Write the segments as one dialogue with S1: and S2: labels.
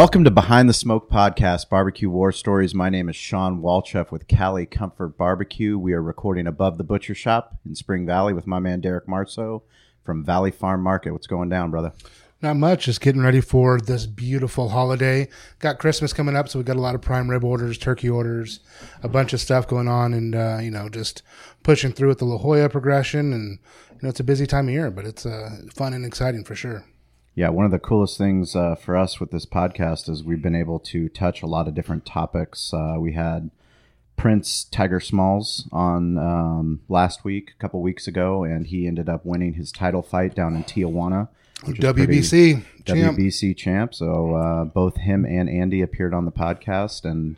S1: Welcome to Behind the Smoke Podcast, Barbecue War Stories. My name is Sean Walchef with Cali Comfort Barbecue. We are recording above the butcher shop in Spring Valley with my man Derek Marceau from Valley Farm Market. What's going down, brother?
S2: Not much. Just getting ready for this beautiful holiday. Got Christmas coming up, so we got a lot of prime rib orders, turkey orders, a bunch of stuff going on, and uh, you know, just pushing through with the La Jolla progression. And you know, it's a busy time of year, but it's uh, fun and exciting for sure.
S1: Yeah, one of the coolest things uh, for us with this podcast is we've been able to touch a lot of different topics. Uh, we had Prince Tiger Smalls on um, last week, a couple weeks ago, and he ended up winning his title fight down in Tijuana. which is pretty-
S2: WBC champ.
S1: WBC champ. So uh, both him and Andy appeared on the podcast, and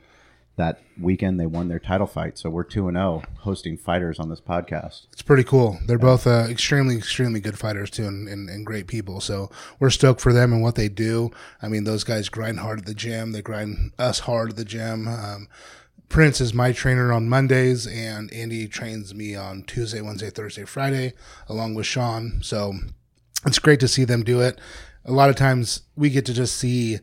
S1: that weekend they won their title fight. So we're two and zero hosting fighters on this podcast.
S2: It's pretty cool. They're both uh, extremely, extremely good fighters too, and, and, and great people. So we're stoked for them and what they do. I mean, those guys grind hard at the gym. They grind us hard at the gym. Um, Prince is my trainer on Mondays, and Andy trains me on Tuesday, Wednesday, Thursday, Friday, along with Sean. So it's great to see them do it. A lot of times we get to just see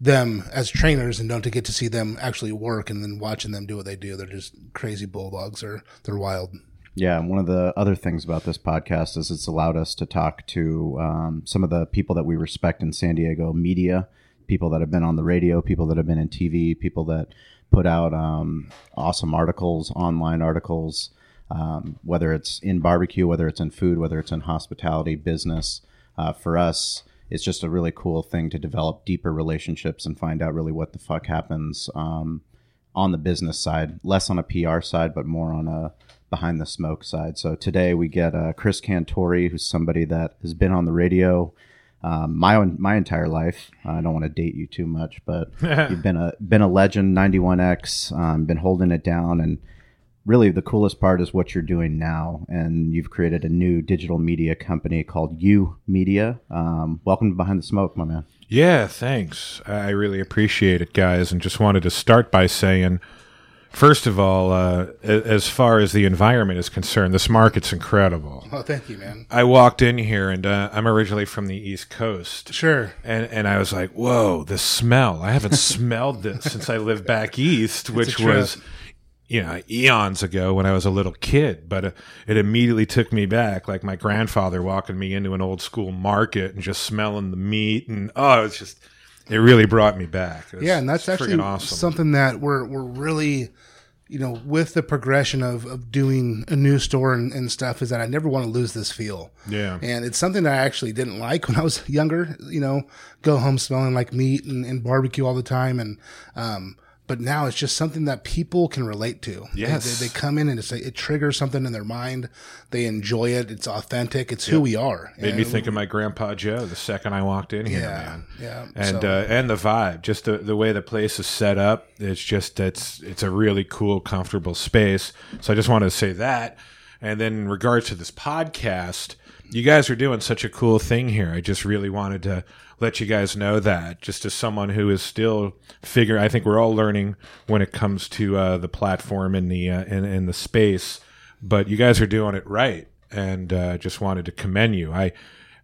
S2: them as trainers and don't get to see them actually work and then watching them do what they do. They're just crazy bulldogs or they're wild.
S1: Yeah, and one of the other things about this podcast is it's allowed us to talk to um, some of the people that we respect in San Diego media, people that have been on the radio, people that have been in TV, people that put out um, awesome articles, online articles, um, whether it's in barbecue, whether it's in food, whether it's in hospitality, business. Uh, for us, it's just a really cool thing to develop deeper relationships and find out really what the fuck happens um, on the business side, less on a PR side, but more on a behind the smoke side. So today we get uh, Chris Cantore, who's somebody that has been on the radio um, my own, my entire life. I don't want to date you too much, but you've been a been a legend. 91X, um, been holding it down, and really the coolest part is what you're doing now. And you've created a new digital media company called YEW Media. Um, welcome to Behind the Smoke, my man.
S3: Yeah, thanks. I really appreciate it, guys. And just wanted to start by saying, first of all, uh, as far as the environment is concerned, this market's incredible.
S2: Oh, thank you, man.
S3: I walked in here, and uh, I'm originally from the East Coast.
S2: Sure.
S3: And, and I was like, whoa, the smell. I haven't smelled this since I lived back east, which was, you know, eons ago when I was a little kid. But uh, it immediately took me back, like my grandfather walking me into an old school market and just smelling the meat. And oh, it's just, it really brought me back. Was
S2: Yeah, and that's actually
S3: awesome.
S2: something that we're we're really, you know, with the progression of of doing a new store and, and stuff, is that I never want to lose this feel.
S3: Yeah.
S2: And it's something that I actually didn't like when I was younger. You know, go home smelling like meat and, and barbecue all the time, and um. But now it's just something that people can relate to.
S3: Yes.
S2: They, they come in and it's, it triggers something in their mind. They enjoy it. It's authentic. It's who we are.
S3: Made me think of my grandpa Joe the second I walked in here,
S2: Yeah,
S3: man.
S2: yeah.
S3: And
S2: So-
S3: uh, and the vibe, just the, the way the place is set up, it's just it's it's a really cool, comfortable space. So I just wanted to say that. And then in regards to this podcast, you guys are doing such a cool thing here. I just really wanted to let you guys know that, just as someone who is still figure. I think we're all learning when it comes to uh, the platform and the uh, and, and the space, but you guys are doing it right, and uh, just wanted to commend you. I.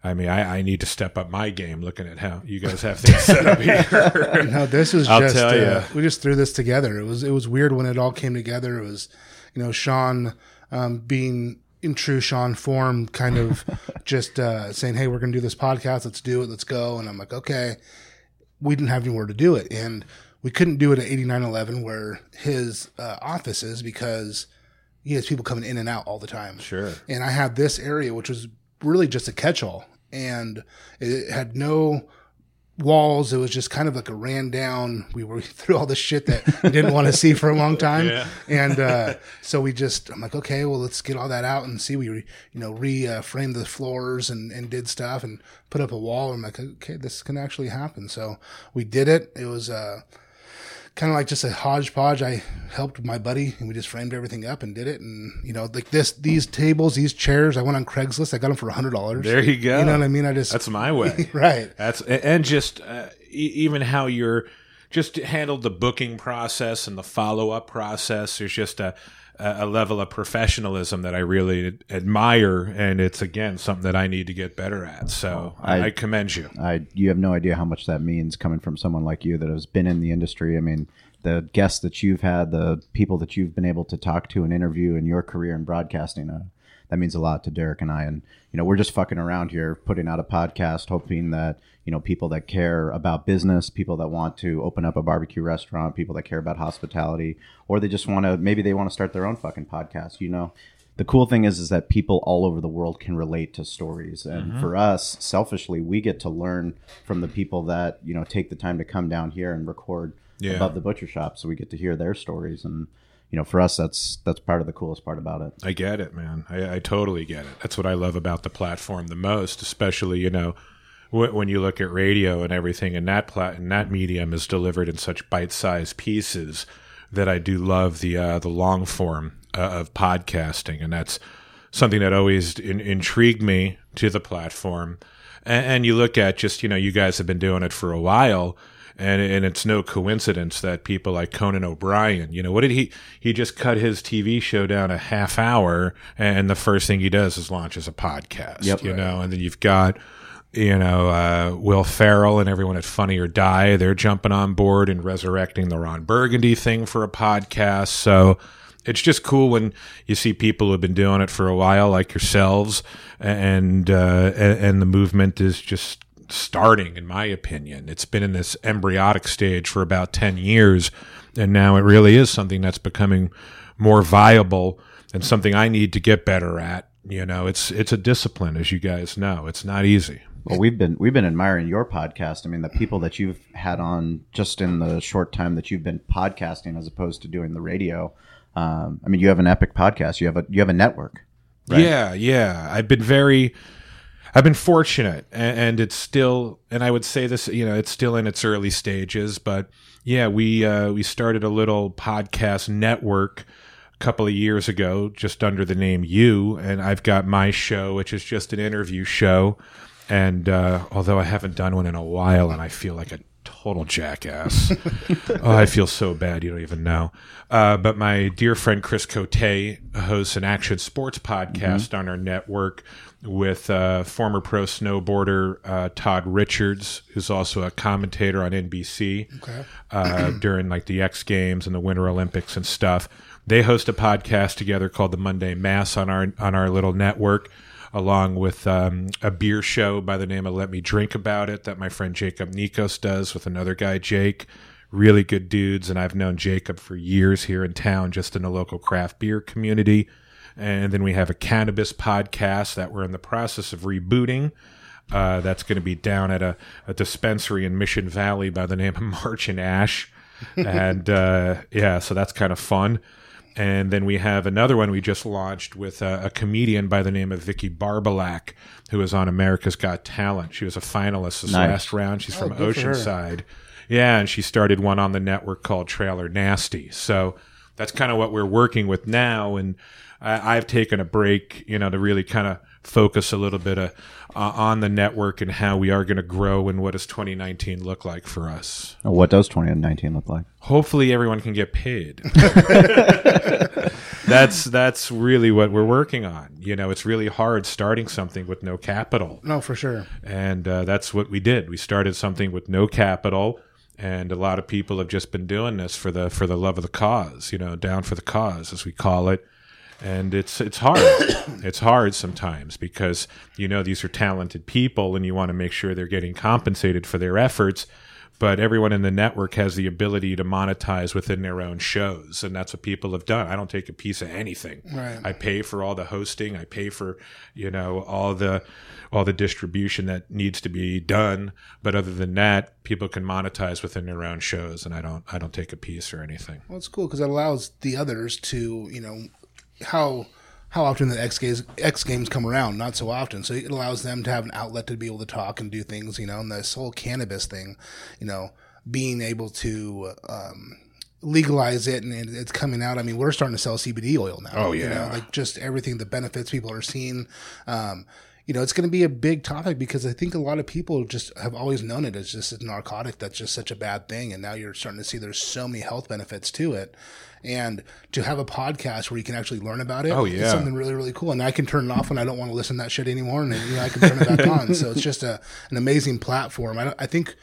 S3: I mean, I, I need to step up my game looking at how you guys have things set up here.
S2: No, this is
S3: I'll
S2: just
S3: tell
S2: uh,
S3: ya.
S2: we just threw this together. It was it was weird when it all came together. It was, you know, Sean um, being in true Sean form, kind of just uh, saying, "Hey, we're going to do this podcast. Let's do it. Let's go." And I'm like, "Okay." We didn't have anywhere to do it, and we couldn't do it at 8911 where his uh, office is because he has people coming in and out all the time.
S3: Sure.
S2: And I had this area, which was really just a catch-all, and it had no walls. It was just kind of like a ran down. We were through all the shit that we didn't want to see for a long time,
S3: Yeah.
S2: and uh, so we just. I'm like, okay, well, let's get all that out and see. We, re, you know, re-framed the floors and and did stuff and put up a wall. I'm like, okay, this can actually happen. So we did it. It was. Uh, kind of like just a hodgepodge. I helped my buddy and we just framed everything up and did it. And you know, like this, these tables, these chairs, I went on Craigslist. I got them for a hundred dollars.
S3: There you go.
S2: You know what I mean? I just
S3: That's my way.
S2: right.
S3: That's and just uh, e- even how you're just handled the booking process and the follow up process. There's just a a level of professionalism that I really admire, and it's again something that I need to get better at. So I, I, commend you.
S1: I you have no idea how much that means coming from someone like you that has been in the industry. I mean, the guests that you've had, the people that you've been able to talk to and interview in your career in broadcasting. Uh, that means a lot to Derek and I. And you know, we're just fucking around here, putting out a podcast, hoping that you know people that care about business, people that want to open up a barbecue restaurant, people that care about hospitality, or they just want to maybe they want to start their own fucking podcast. You know, the cool thing is is that people all over the world can relate to stories and mm-hmm. for us selfishly we get to learn from the people that you know take the time to come down here and record yeah. above the butcher shop so we get to hear their stories and you know, for us, that's that's part of the coolest part about it.
S3: I get it, man. I, I totally get it. That's what I love about the platform the most, especially you know when you look at radio and everything, and that plat- and that medium is delivered in such bite-sized pieces that I do love the uh, the long form uh, of podcasting, and that's something that always in- intrigued me to the platform. And, and you look at just you know you guys have been doing it for a while and and it's no coincidence that people like Conan O'Brien, you know, what did he? He just cut his TV show down a half hour, and the first thing he does is launches a podcast. Yep, you right. know, and then you've got you know, uh, Will Ferrell and everyone at Funny or Die, they're jumping on board and resurrecting the Ron Burgundy thing for a podcast. So it's just cool when you see people who have been doing it for a while, like yourselves, and uh, and the movement is just starting, in my opinion. It's been in this embryonic stage for about 10 years, and now it really is something that's becoming more viable and something I need to get better at. You know, it's it's a discipline, as you guys know. It's not easy.
S1: Well, we've been we've been admiring your podcast. I mean, the people that you've had on just in the short time that you've been podcasting, as opposed to doing the radio. Um, I mean, you have an epic podcast. You have a you have a network.
S3: Right? Yeah, yeah. I've been very I've been fortunate, and, and, it's still, and I would say this, you know, it's still in its early stages, but yeah, we uh, we started a little podcast network a couple of years ago, just under the name YEW, and I've got my show, which is just an interview show, and uh, although I haven't done one in a while, and I feel like a total jackass. oh, I feel so bad. You don't even know. Uh, but my dear friend Chris Cote hosts an action sports podcast mm-hmm. on our network with uh, former pro snowboarder uh, Todd Richards, who's also a commentator on NBC okay. uh, during like the X Games and the Winter Olympics and stuff. They host a podcast together called the Monday Mash on our on our little network, along with um, a beer show by the name of Let Me Drink About It that my friend Jacob Nikos does with another guy Jake. Really good dudes, and I've known Jacob for years here in town, just in the local craft beer community and then we have a cannabis podcast that we're in the process of rebooting. Uh, that's going to be down at a, a, dispensary in Mission Valley by the name of March and Ash. and uh, yeah, so that's kind of fun. And then we have another one we just launched with a, a comedian by the name of Vicki Barbolak, who was on America's Got Talent. She was a finalist this nice. last round. She's oh, from Oceanside. Yeah, and she started one on the network called Trailer Nasty. So that's kind of what we're working with now. And I, have taken a break, you know, to really kind of focus a little bit uh, uh, on the network and how we are going to grow and what does 2019 look like for us.
S1: What does 2019 look like?
S3: Hopefully, everyone can get paid. that's that's really what we're working on. You know, it's really hard starting something with no capital.
S2: No, for sure.
S3: And uh, that's what we did. We started something with no capital and a lot of people have just been doing this for the for the love of the cause you know down for the cause as we call it and it's it's hard. It's hard sometimes because you know these are talented people and you want to make sure they're getting compensated for their efforts but everyone in the network has the ability to monetize within their own shows and that's what people have done. I don't take a piece of anything. Right. i pay for all the hosting. I pay for you know all the all the distribution that needs to be done. But other than that people can monetize within their own shows and i don't i don't take a piece or anything.
S2: Well it's cool because it allows the others to you know how how often the X games X games come around? Not so often. So it allows them to have an outlet to be able to talk and do things. You know, and this whole cannabis thing, you know, being able to. Um, legalize it and it's coming out. I mean, we're starting to sell CBD oil now.
S3: Oh yeah,
S2: you know, like just everything, the benefits people are seeing. Um, you know, it's going to be a big topic because I think a lot of people just have always known it as just a narcotic that's just such a bad thing. And now you're starting to see there's so many health benefits to it. And to have a podcast where you can actually learn about it,
S3: Oh,
S2: it's
S3: yeah.
S2: something really, really cool. And I can turn it off when I don't want to listen to that shit anymore. And you know, I can turn it back on. So it's just a, an amazing platform. I, don't, I think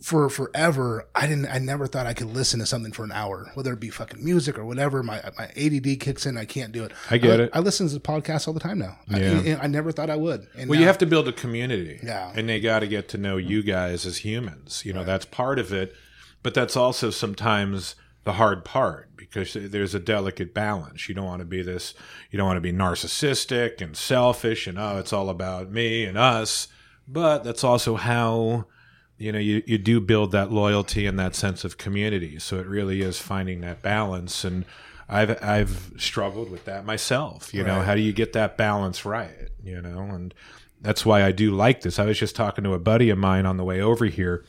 S2: for forever, I didn't, I never thought I could listen to something for an hour, whether it be fucking music or whatever. My, my ADD kicks in. I can't do it.
S3: I get
S2: I,
S3: it.
S2: I listen to podcasts all the time now.
S3: Yeah.
S2: I, I never thought I would. And
S3: Well,
S2: now-
S3: you have to build a community.
S2: Yeah.
S3: And they got to get to know you guys as humans. You know, that's part of it. But that's also sometimes the hard part because there's a delicate balance. You don't want to be this, you don't want to be narcissistic and selfish and, oh, it's all about me and us. But that's also how, you know, you, you do build that loyalty and that sense of community. So it really is finding that balance. And I've, I've struggled with that myself. You know, how do you get that balance right? You know, and that's why I do like this. I was just talking to a buddy of mine on the way over here.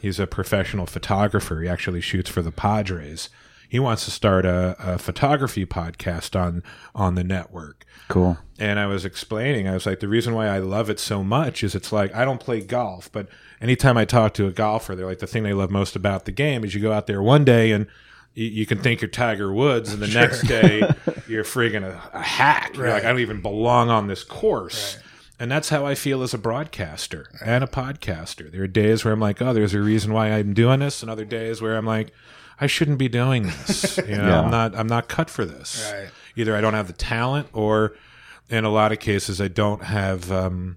S3: He's a professional photographer. He actually shoots for the Padres. He wants to start a, a photography podcast on on the network.
S1: Cool.
S3: And I was explaining, I was like, the reason why I love it so much is it's like I don't play golf, but anytime I talk to a golfer, they're like the thing they love most about the game is you go out there one day and you, you can think you're Tiger Woods, and the next day you're friggin' a, a hack. You're like, I don't even belong on this course. And that's how I feel as a broadcaster and a podcaster. There are days where I'm like, oh, there's a reason why I'm doing this, and other days where I'm like, I shouldn't be doing this. You know,
S1: Yeah.
S3: I'm not I'm not cut for this.
S2: Right.
S3: Either I don't have the talent, or in a lot of cases, I don't have, um,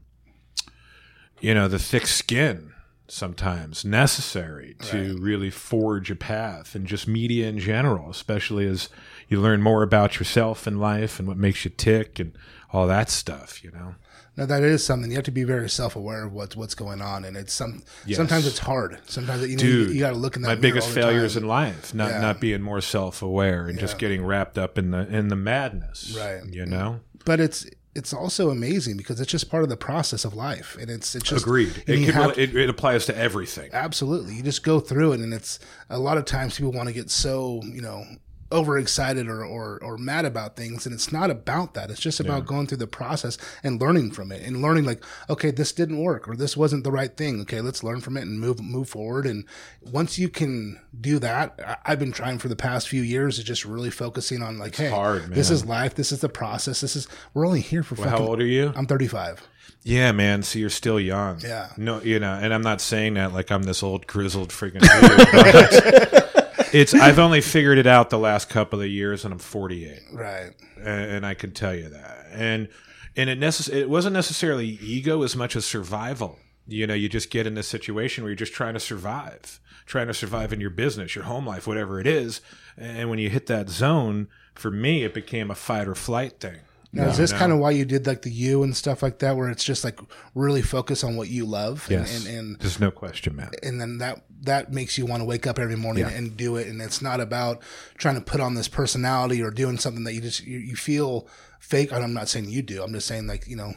S3: you know, the thick skin sometimes necessary to really forge a path and just media in general, especially as you learn more about yourself in life and what makes you tick and all that stuff, you know?
S2: No, that is something you have to be very self aware of what's what's going on, and it's some.
S3: Yes.
S2: Sometimes it's hard. Sometimes you know
S3: Dude,
S2: you, you got to look in that.
S3: My biggest failures
S2: time.
S3: in life, not
S2: Yeah.
S3: not being more self aware and just getting wrapped up in the in the madness.
S2: Right.
S3: You know?
S2: but it's it's also amazing because it's just part of the process of life, and it's it's just
S3: Agreed. It,
S2: you
S3: could
S2: have-
S3: really, it, it applies to everything.
S2: Absolutely. You just go through it and it's a lot of times people want to get so, you know, overexcited or, or, or mad about things. And it's not about that. It's just about going through the process and learning from it and learning like, okay, this didn't work or this wasn't the right thing. Okay. Let's learn from it and move, move forward. And once you can do that, I, I've been trying for the past few years is just really focusing on like, hey,
S3: hard,
S2: this is life. This is the process. This is, we're only here for
S3: How
S2: fucking,
S3: old are you?
S2: I'm 35.
S3: Yeah, man. So you're still young.
S2: Yeah.
S3: No, you know, and I'm not saying that like I'm this old grizzled freaking it's I've only figured it out the last couple of years, and I'm 48,
S2: Right.
S3: and, and I can tell you that. And and it necess- it wasn't necessarily ego as much as survival. You know, you just get in this situation where you're just trying to survive, trying to survive in your business, your home life, whatever it is. And when you hit that zone, for me, it became a fight or flight thing.
S2: Now, is this kind of why you did like the YEW and stuff like that, where it's just like really focus on what you love,
S3: Yes,
S2: and, and, and
S3: there's no question, man.
S2: and then that that makes you want to wake up every morning
S3: Yeah.
S2: and do it, and it's not about trying to put on this personality or doing something that you just you, you feel fake. And I'm not saying you do. I'm just saying like you know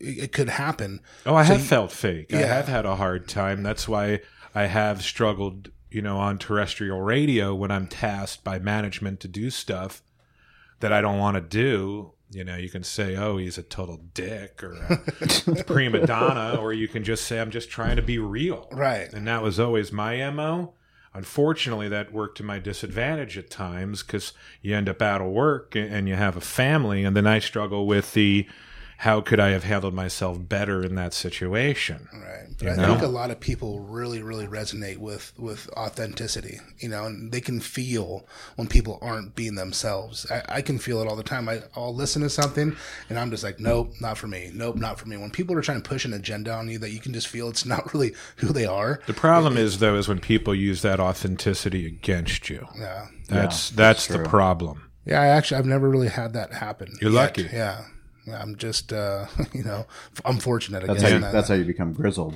S2: it, it could happen.
S3: Oh, I
S2: So
S3: have
S2: you-
S3: felt fake. I have had a hard time. That's why I have struggled, you know, on terrestrial radio when I'm tasked by management to do stuff that I don't want to do. You know, you can say, "Oh, he's a total dick" or a prima donna, or you can just say, "I'm just trying to be real."
S2: Right.
S3: And that was always my mo. Unfortunately, that worked to my disadvantage at times because you end up out of work and and you have a family, and then I struggle with the how could I have handled myself better in that situation?
S2: Right. But I
S3: know?
S2: think a lot of people really, really resonate with, with authenticity, you know, and they can feel when people aren't being themselves. I, I can feel it all the time. I, I'll listen to something and I'm just like, nope, not for me. Nope, not for me. When people are trying to push an agenda on you that you can just feel it's not really who they are.
S3: The problem is though is when people use that authenticity against you.
S2: Yeah.
S3: That's that's, the problem.
S2: Yeah. I actually, I've never really had that happen.
S3: You're
S2: yet.
S3: lucky.
S2: Yeah. Yeah, I'm just, uh, you know, I'm fortunate.
S1: That's how
S2: in
S1: you,
S2: that-
S1: that's how you become grizzled.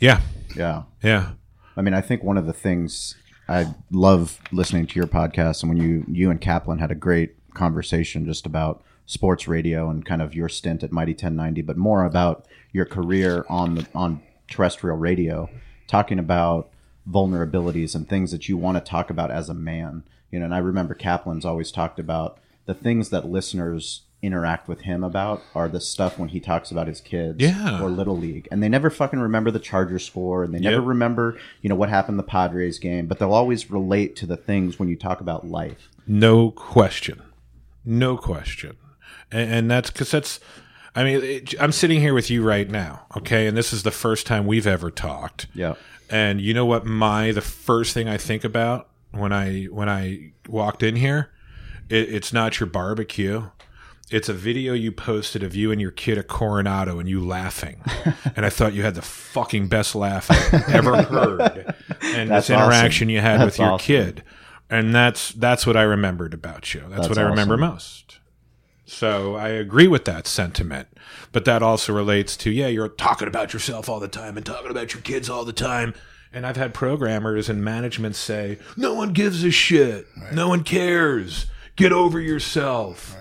S3: Yeah.
S1: Yeah.
S3: Yeah.
S1: I mean, I think one of the things I love listening to your podcast, and when you you and Kaplan had a great conversation just about sports radio and kind of your stint at Mighty 1090, but more about your career on the on terrestrial radio, talking about vulnerabilities and things that you want to talk about as a man. You know, and I remember Kaplan's always talked about the things that listeners interact with him about are the stuff when he talks about his kids
S3: Yeah.
S1: or little league and they never fucking remember the charger score and they never
S3: Yep.
S1: remember you know what happened the padres game but they'll always relate to the things when you talk about life
S3: No question. No question. And, and that's because that's, I mean, it, I'm sitting here with you right now, okay? And this is the first time we've ever talked.
S1: yeah
S3: And you know what my, the first thing I think about when I, when I walked in here? It, it's not your barbecue. It's a video you posted of you and your kid at Coronado and you laughing. and I thought you had the fucking best laugh I've ever heard. And
S1: That's
S3: this interaction
S1: awesome.
S3: you had
S1: That's
S3: with your
S1: awesome.
S3: kid. And that's that's what I remembered about you. That's,
S1: That's
S3: what I remember most. So I agree with that sentiment. But that also relates to, yeah, you're talking about yourself all the time and talking about your kids all the time. And I've had programmers and management say, no one gives a shit. No one cares. Get over yourself.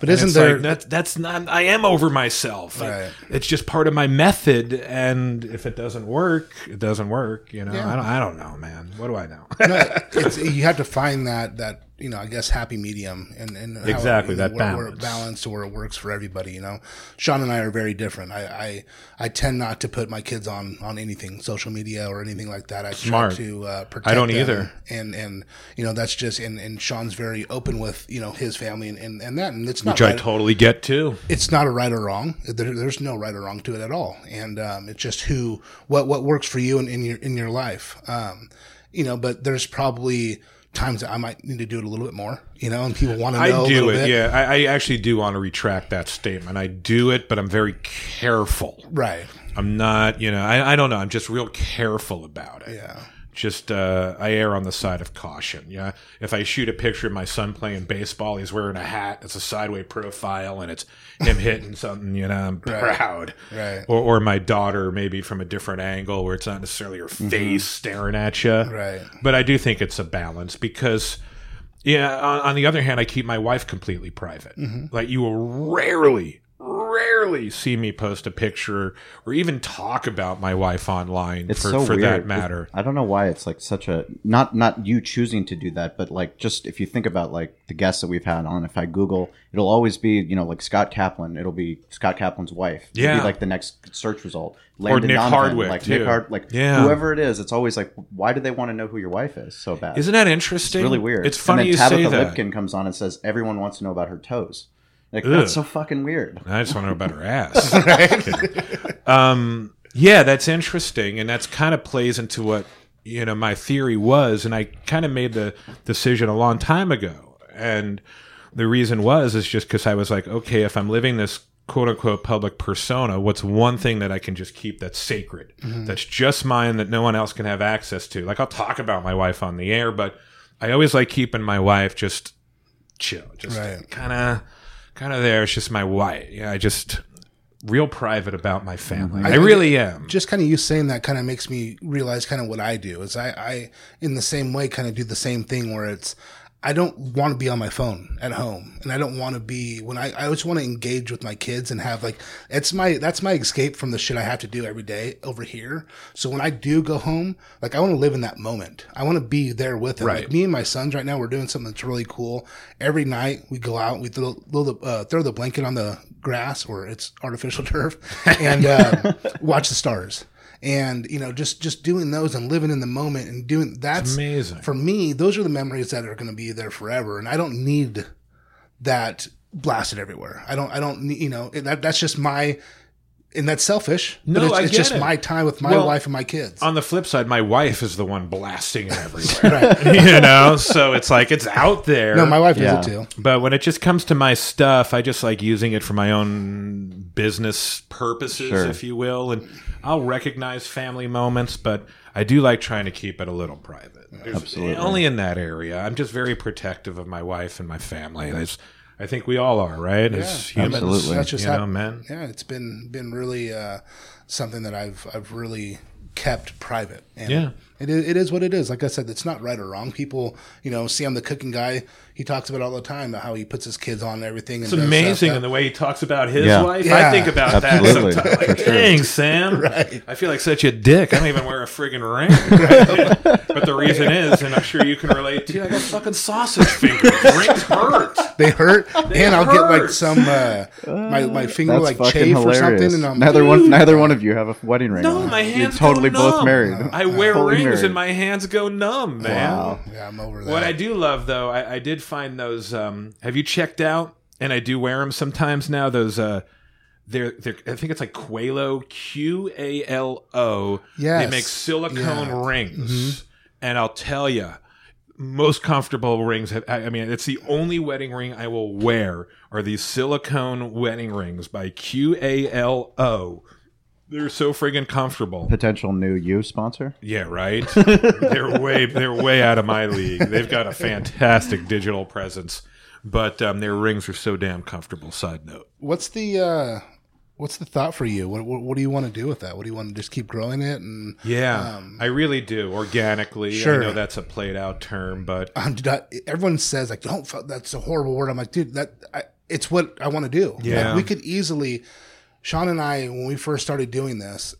S2: But
S3: And
S2: isn't there?
S3: like, that, that's not, I am over myself.
S2: Right.
S3: it's just part of my method. And if it doesn't work, it doesn't work. You know,
S2: Yeah.
S3: I, don't, I don't know, man. What do I know?
S2: no, it's, you have to find that that you know I guess happy medium and and how it,
S3: Exactly,
S2: you know,
S3: that
S2: where, where it
S3: balance.
S2: balanced to where it works for everybody. You know, Sean and I are very different. I I, I tend not to put my kids on on anything social media or anything like that. I
S3: Smart.
S2: try to uh, protect.
S3: I don't
S2: them.
S3: either.
S2: And and you know that's just and and Sean's very open with you know his family and and, and that and it's not
S3: Which I totally get too.
S2: it's not a right or wrong. There, there's no right or wrong to it at all, and um, it's just who what what works for you in, in your in your life. Um, you know, but there's probably times that I might need to do it a little bit more. You know, and people want to know.
S3: I do it.
S2: bit.
S3: Yeah, I, I actually do want to retract that statement. I do it, but I'm very careful.
S2: Right.
S3: I'm not, you know, I, I don't know. I'm just real careful about it.
S2: Yeah.
S3: Just, uh, I err on the side of caution. Yeah. If I shoot a picture of my son playing baseball, he's wearing a hat. It's a sideway profile and it's him hitting something, you know, I'm proud.
S2: Right.
S3: Or, or my daughter, maybe from a different angle where it's not necessarily her face staring at you.
S2: Mm-hmm. Right.
S3: But I do think it's a balance because, yeah, on, on the other hand, I keep my wife completely private.
S2: Mm-hmm.
S3: Like, you will rarely, rarely see me post a picture or even talk about my wife online
S1: It's
S3: for,
S1: so
S3: for
S1: weird.
S3: that matter.
S1: I don't know why it's like such a not not you choosing to do that, but like just if you think about like the guests that we've had on, if I Google, it'll always be you know like Scott Kaplan. It'll be Scott Kaplan's wife. It'll
S3: Yeah.
S1: be like the next search result. Landon
S3: Nick
S1: Donovan,
S3: Hardwick,
S1: like
S3: too.
S1: Nick Hard, like
S3: Yeah.
S1: whoever it is. It's always like, why do they want to know who your wife is so bad?
S3: Isn't that interesting?
S1: It's really weird.
S3: It's funny
S1: and
S3: you
S1: then Tabitha. Lipkin comes on and says everyone wants to know about her toes. Like
S3: Ugh.
S1: that's so fucking weird.
S3: I just want to know about her ass. um, yeah, that's interesting, and that's kind of plays into what you know my theory was, and I kind of made the decision a long time ago, and the reason was is just because I was like, okay, if I'm living this quote unquote public persona, what's one thing that I can just keep that's sacred, that's just mine, that no one else can have access to? Like I'll talk about my wife on the air, but I always like keeping my wife just chill, just
S2: Right.
S3: kind of, kind of there. It's just my wife. Yeah, I just real private about my family. Mm-hmm. I, really am.
S2: Just kind of you saying that kind of makes me realize kind of what I do is I, I in the same way kind of do the same thing where it's I don't want to be on my phone at home and I don't want to be when I, I just want to engage with my kids and have like it's my that's my escape from the shit I have to do every day over here. So when I do go home, like I want to live in that moment. I want to be there with them.
S3: Right.
S2: Like me and my sons right now we're doing something that's really cool. Every night we go out, we throw, throw the uh, throw the blanket on the grass or it's artificial turf and uh, watch the stars. And you know, just just doing those and living in the moment and doing that's
S3: amazing.
S2: for me, those are the memories that are going to be there forever, and I don't need that blasted everywhere. I don't. I don't. need You know, that that's just my, and that's selfish.
S3: No,
S2: but it's,
S3: I
S2: it's
S3: get
S2: just
S3: it.
S2: my time with my
S3: Well,
S2: wife and my kids.
S3: on the flip side, my wife is the one blasting it everywhere. you know, so it's like it's out there.
S2: no, my wife
S1: Yeah.
S2: does it too.
S3: But when it just comes to my stuff, I just like using it for my own business purposes,
S1: Sure.
S3: if you will. And I'll recognize family moments, but I do like trying to keep it a little private. There's-
S1: Absolutely.
S3: Only in that area. I'm just very protective of my wife and my family. There's, I think we all are, right? As humans,
S1: absolutely.
S2: That's just
S3: you know, men.
S2: Yeah, it's been been really uh, something that I've I've really kept private. And
S3: Yeah.
S2: It is, it is what it is. Like I said, it's not right or wrong. People, you know, see I'm the cooking guy. he talks about it all the time about how he puts his kids on and everything.
S3: It's
S2: and does
S3: amazing in the way he talks about his
S1: Yeah.
S3: life.
S2: Yeah.
S3: I think about
S1: Absolutely.
S3: that sometimes. Like,
S1: For sure.
S3: Dang, Sam.
S2: Right.
S3: I feel like such a dick. I don't even wear a friggin' ring. but the reason is, and I'm sure you can relate to, I got fucking sausage fingers. Rings hurt.
S2: They hurt, and I'll get like
S3: hurt.
S2: some uh, my my finger
S1: That's
S2: like
S1: fucking
S2: chafe or
S1: hilarious.
S2: something, and I'm
S1: neither one, neither one of you have a wedding ring.
S3: No,
S1: on.
S3: my hands
S1: You're totally
S3: go
S1: both
S3: numb.
S1: married.
S3: I wear
S1: Fully
S3: rings
S1: married.
S3: and my hands go numb, man.
S1: Wow.
S2: yeah, I'm over that.
S3: What I do love though, I, I did find those. Um, have you checked out? And I do wear them sometimes now. Those uh, they're they're. I think it's like QALO Q A L O.
S2: Yes.
S3: They make silicone
S2: Yeah. Mm-hmm.
S3: rings, and I'll tell you, most comfortable rings. Have, I I mean, it's the only wedding ring I will wear are these silicone wedding rings by Q A L O. They're so friggin' comfortable.
S1: Potential new YEW sponsor.
S3: Yeah, right. they're way they're way out of my league. They've got a fantastic digital presence, but um, their rings are so damn comfortable. Side note.
S2: what's the uh, what's the thought for you? What, what what do you want to do with that? What do you want to just keep growing it? And
S3: Yeah, I really do organically. I
S2: Sure.
S3: know that's a played out term, but
S2: um, dude, I- everyone says like, "Don't." That's a horrible word. I'm like, dude, that I, it's what I want to do.
S3: Yeah.
S2: Like, we could easily. Sean and I, when we first started doing this,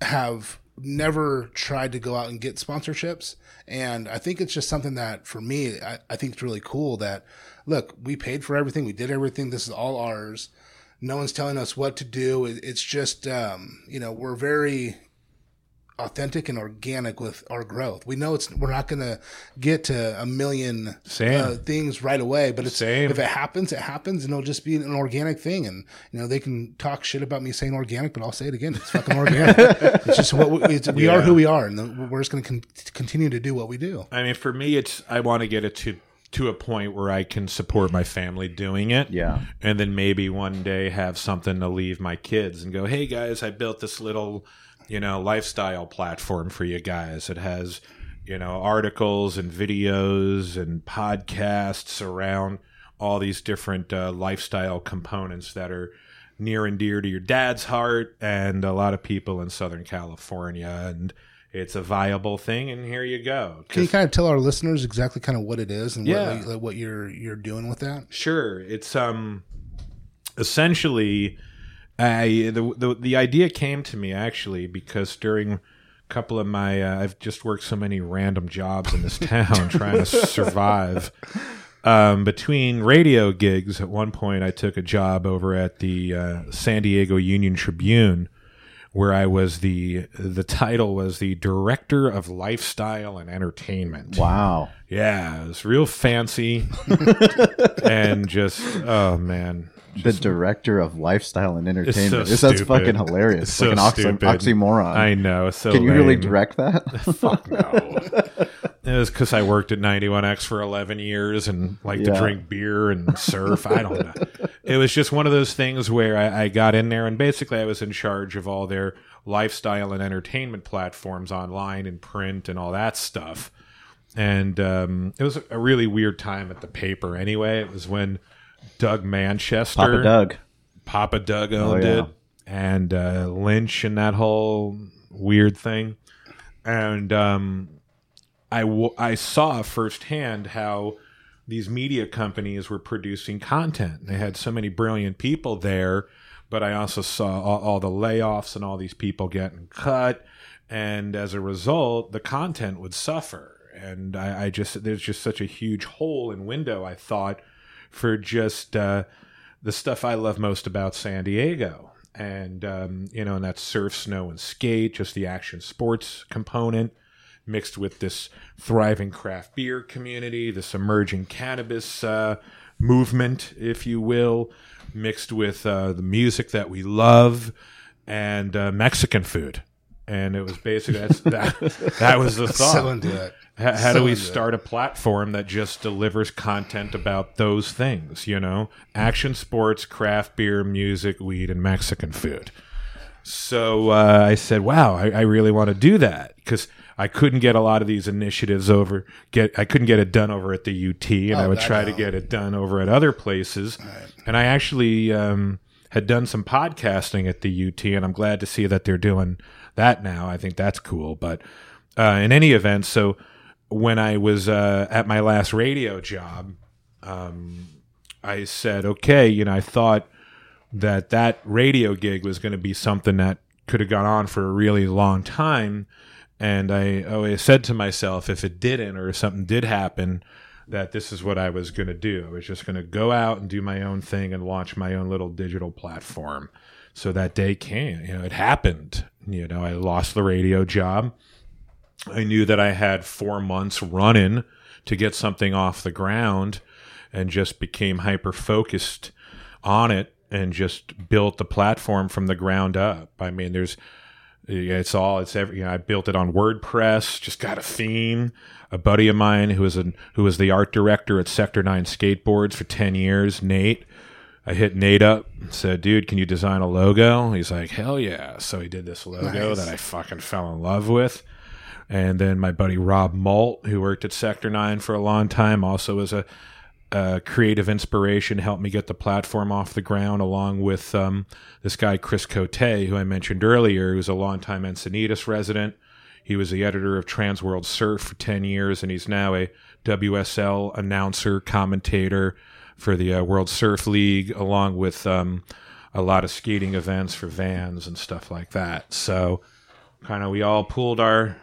S2: have never tried to go out and get sponsorships. And I think it's just something that for me, I, I think it's really cool that look, we paid for everything. We did everything. This is all ours. No one's telling us what to do. It, it's just, um, you know, we're very authentic and organic with our growth. We know it's, we're not going to get to a million uh, things right away, but it's, if it happens, it happens and it'll just be an organic thing. And, you know, they can talk shit about me saying organic, but I'll say it again. It's fucking organic. it's just what we, it's, we are who we are. And we're just going to con- continue to do what we do.
S3: I mean, for me, it's I want to get it to to a point where I can support my family doing it.
S1: Yeah.
S3: and then maybe one day have something to leave my kids and go, "Hey guys, I built this little, you know, lifestyle platform for you guys. It has, you know, articles and videos and podcasts around all these different uh, lifestyle components that are near and dear to your dad's heart and a lot of people in Southern California and it's a viable thing and here you go.
S2: Can you kind of tell our listeners exactly kind of what it is and
S3: Yeah.
S2: what, what you're, you're doing with that?
S3: Sure. It's um essentially I the, the the idea came to me actually because during a couple of my uh, I've just worked so many random jobs in this town trying to survive. Um, between radio gigs, at one point I took a job over at the uh, San Diego Union Tribune, where I was the the title was the director of lifestyle and entertainment.
S1: Wow.
S3: Yeah, it was real fancy and just oh man,
S1: the director of lifestyle and entertainment.
S3: so
S1: This- That's fucking hilarious.
S3: It's
S1: It's
S3: so
S1: like an oxy- oxymoron.
S3: I know. So
S1: Can you really direct that?
S3: Fuck no. it was because I worked at 91X for 11 years and like to drink beer and surf. I don't know. It was just one of those things where I, I got in there and basically I was in charge of all their lifestyle and entertainment platforms online and print and all that stuff. And um, it was a really weird time at the paper anyway. It was when Doug Manchester.
S1: Papa Doug.
S3: Papa Doug owned
S1: yeah.
S3: it, and uh, Lynch and that whole weird thing. And um, I w- I saw firsthand how these media companies were producing content. They had so many brilliant people there, but I also saw all, all the layoffs and all these people getting cut. And as a result, the content would suffer. And I, I just, there's just such a huge hole in window, I thought, for just uh, the stuff I love most about San Diego. And, um, you know, and that's surf, snow, and skate, just the action sports component mixed with this thriving craft beer community, this emerging cannabis uh, movement, if you will, mixed with uh, the music that we love and uh, Mexican food. And it was basically that's, that. That was the thought.
S2: So into it.
S3: How, how
S2: So
S3: do we
S2: it.
S3: start a platform that just delivers content about those things? You know, action sports, craft beer, music, weed, and Mexican food. So uh, I said, "Wow, I, I really want to do that because I couldn't get a lot of these initiatives over. Get I couldn't get it done over at the UT, and I would try to get it done over at other places. And I actually um, had done some podcasting at the UT, and I'm glad to see that they're doing that now. I think that's cool. But uh, in any event, so when I was uh, at my last radio job, um, I said, okay, you know, I thought that that radio gig was going to be something that could have gone on for a really long time. And I always said to myself, if it didn't or if something did happen, that this is what I was going to do. I was just going to go out and do my own thing and launch my own little digital platform. So that day came, you know, it happened. You know, I lost the radio job. I knew that I had four months running to get something off the ground and just became hyper focused on it and just built the platform from the ground up. I mean, there's, it's all, it's every, you know, I built it on WordPress, just got a theme. A buddy of mine who was an, who was the art director at Sector 9 Skateboards for 10 years, Nate. I hit Nate up and said, dude, can you design a logo? He's like, hell yeah. So he did this logo
S2: Nice.
S3: that I fucking fell in love with. And then my buddy Rob Malt, who worked at Sector 9 for a long time, also was a, a creative inspiration, helped me get the platform off the ground, along with um, this guy, Chris Cote, who I mentioned earlier, who's a longtime Encinitas resident. He was the editor of Transworld Surf for 10 years, and he's now a WSL announcer, commentator for the uh, World Surf League, along with um, a lot of skating events for vans and stuff like that. So, kind of, we all pooled our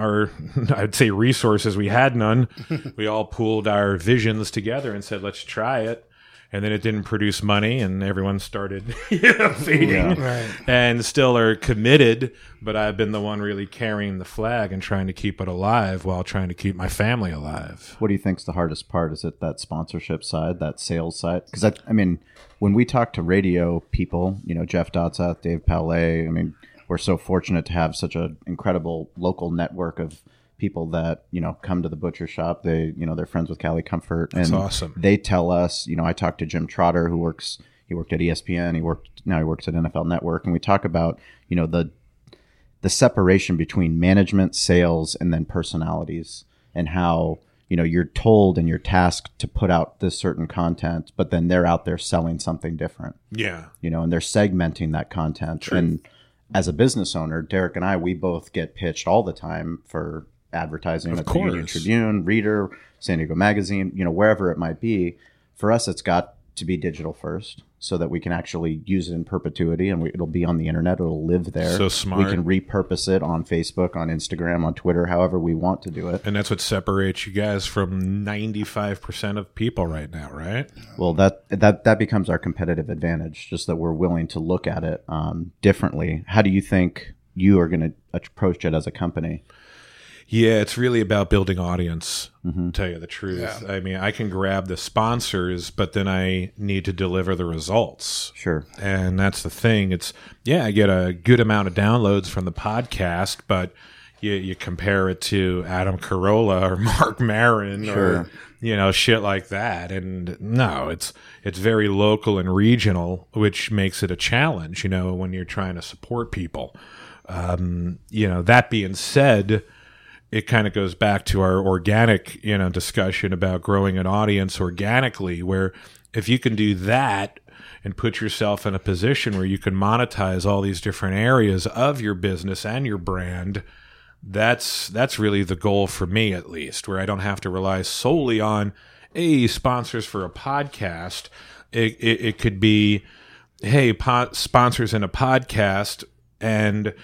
S3: our I'd say resources. We had none. we all pooled our visions together and said, "Let's try it." And then it didn't produce money, and everyone started you know, fading,
S1: Yeah.
S2: Right.
S3: and still are committed. But I've been the one really carrying the flag and trying to keep it alive while trying to keep my family alive.
S1: What do you think's the hardest part? Is it that sponsorship side, that sales side? Because I, I mean, when we talk to radio people, you know, Jeff Dotseth, Dave Palais, I mean, we're so fortunate to have such an incredible local network of people that you know come to the butcher shop. They, you know, they're friends with Cali Comfort, and
S3: awesome.
S1: They tell us, you know, I talked to Jim Trotter, who works. He worked at ESPN. He worked now he works at NFL Network, and we talk about you know the the separation between management, sales, and then personalities, and how you know you're told and you're tasked to put out this certain content, but then they're out there selling something different,
S3: Yeah,
S1: you know, and they're segmenting that content. And as a business owner, Derek and I, we both get pitched all the time for advertising at the Union. Tribune, Reader, San Diego Magazine, you know, wherever it might be. For us, it's got to be digital first, so that we can actually use it in perpetuity, and we, it'll be on the internet. It'll live there.
S3: So smart.
S1: We can repurpose it on Facebook, on Instagram, on Twitter, however we want to do it.
S3: and that's what separates you guys from ninety-five percent of people right now, right?
S1: Well, that that that becomes our competitive advantage. Just that we're willing to look at it um, differently. How do you think you are going to approach it as a company?
S3: Yeah, it's really about building audience.
S1: Mm-hmm.
S3: Tell you the truth, I mean, I can grab the sponsors, but then I need to deliver the results.
S1: Sure.
S3: And that's the thing. It's yeah, I get a good amount of downloads from the podcast, but you, you compare it to Adam Carolla or Marc Maron or you know shit like that, and no, it's it's very local and regional, which makes it a challenge. You know, when you're trying to support people. Um, you know, that being said, it kind of goes back to our organic, you know, discussion about growing an audience organically, where if you can do that and put yourself in a position where you can monetize all these different areas of your business and your brand, that's that's really the goal for me at least, where I don't have to rely solely on a sponsors for a podcast. It, it, it could be, hey, po- sponsors in a podcast, and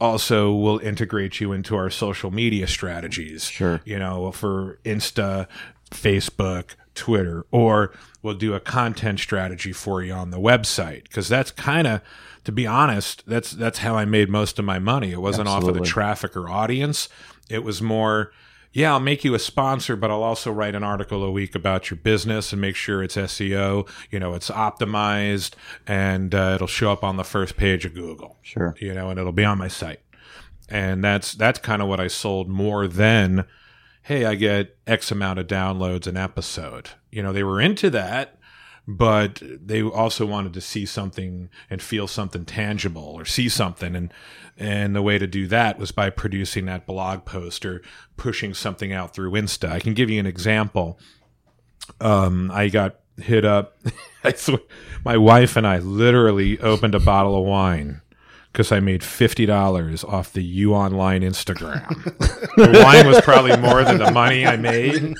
S3: also we'll integrate you into our social media strategies.
S1: Sure.
S3: You know, for Insta, Facebook, Twitter, or we'll do a content strategy for you on the website because that's kind of, to be honest, that's that's how I made most of my money. It wasn't off of the traffic or audience. It was more, yeah, I'll make you a sponsor, but I'll also write an article a week about your business and make sure it's SEO, you know, it's optimized, and uh, it'll show up on the first page of Google
S1: Sure.
S3: you know, and it'll be on my site. And that's that's kind of what I sold more than, hey, I get X amount of downloads an episode. You know, they were into that, but they also wanted to see something and feel something tangible or see something and and the way to do that was by producing that blog post or pushing something out through Insta. I can give you an example. Um, I got hit up. I swear, my wife and I literally opened a bottle of wine because I made fifty dollars off the YEW Online Instagram. the wine was probably more than the money I made.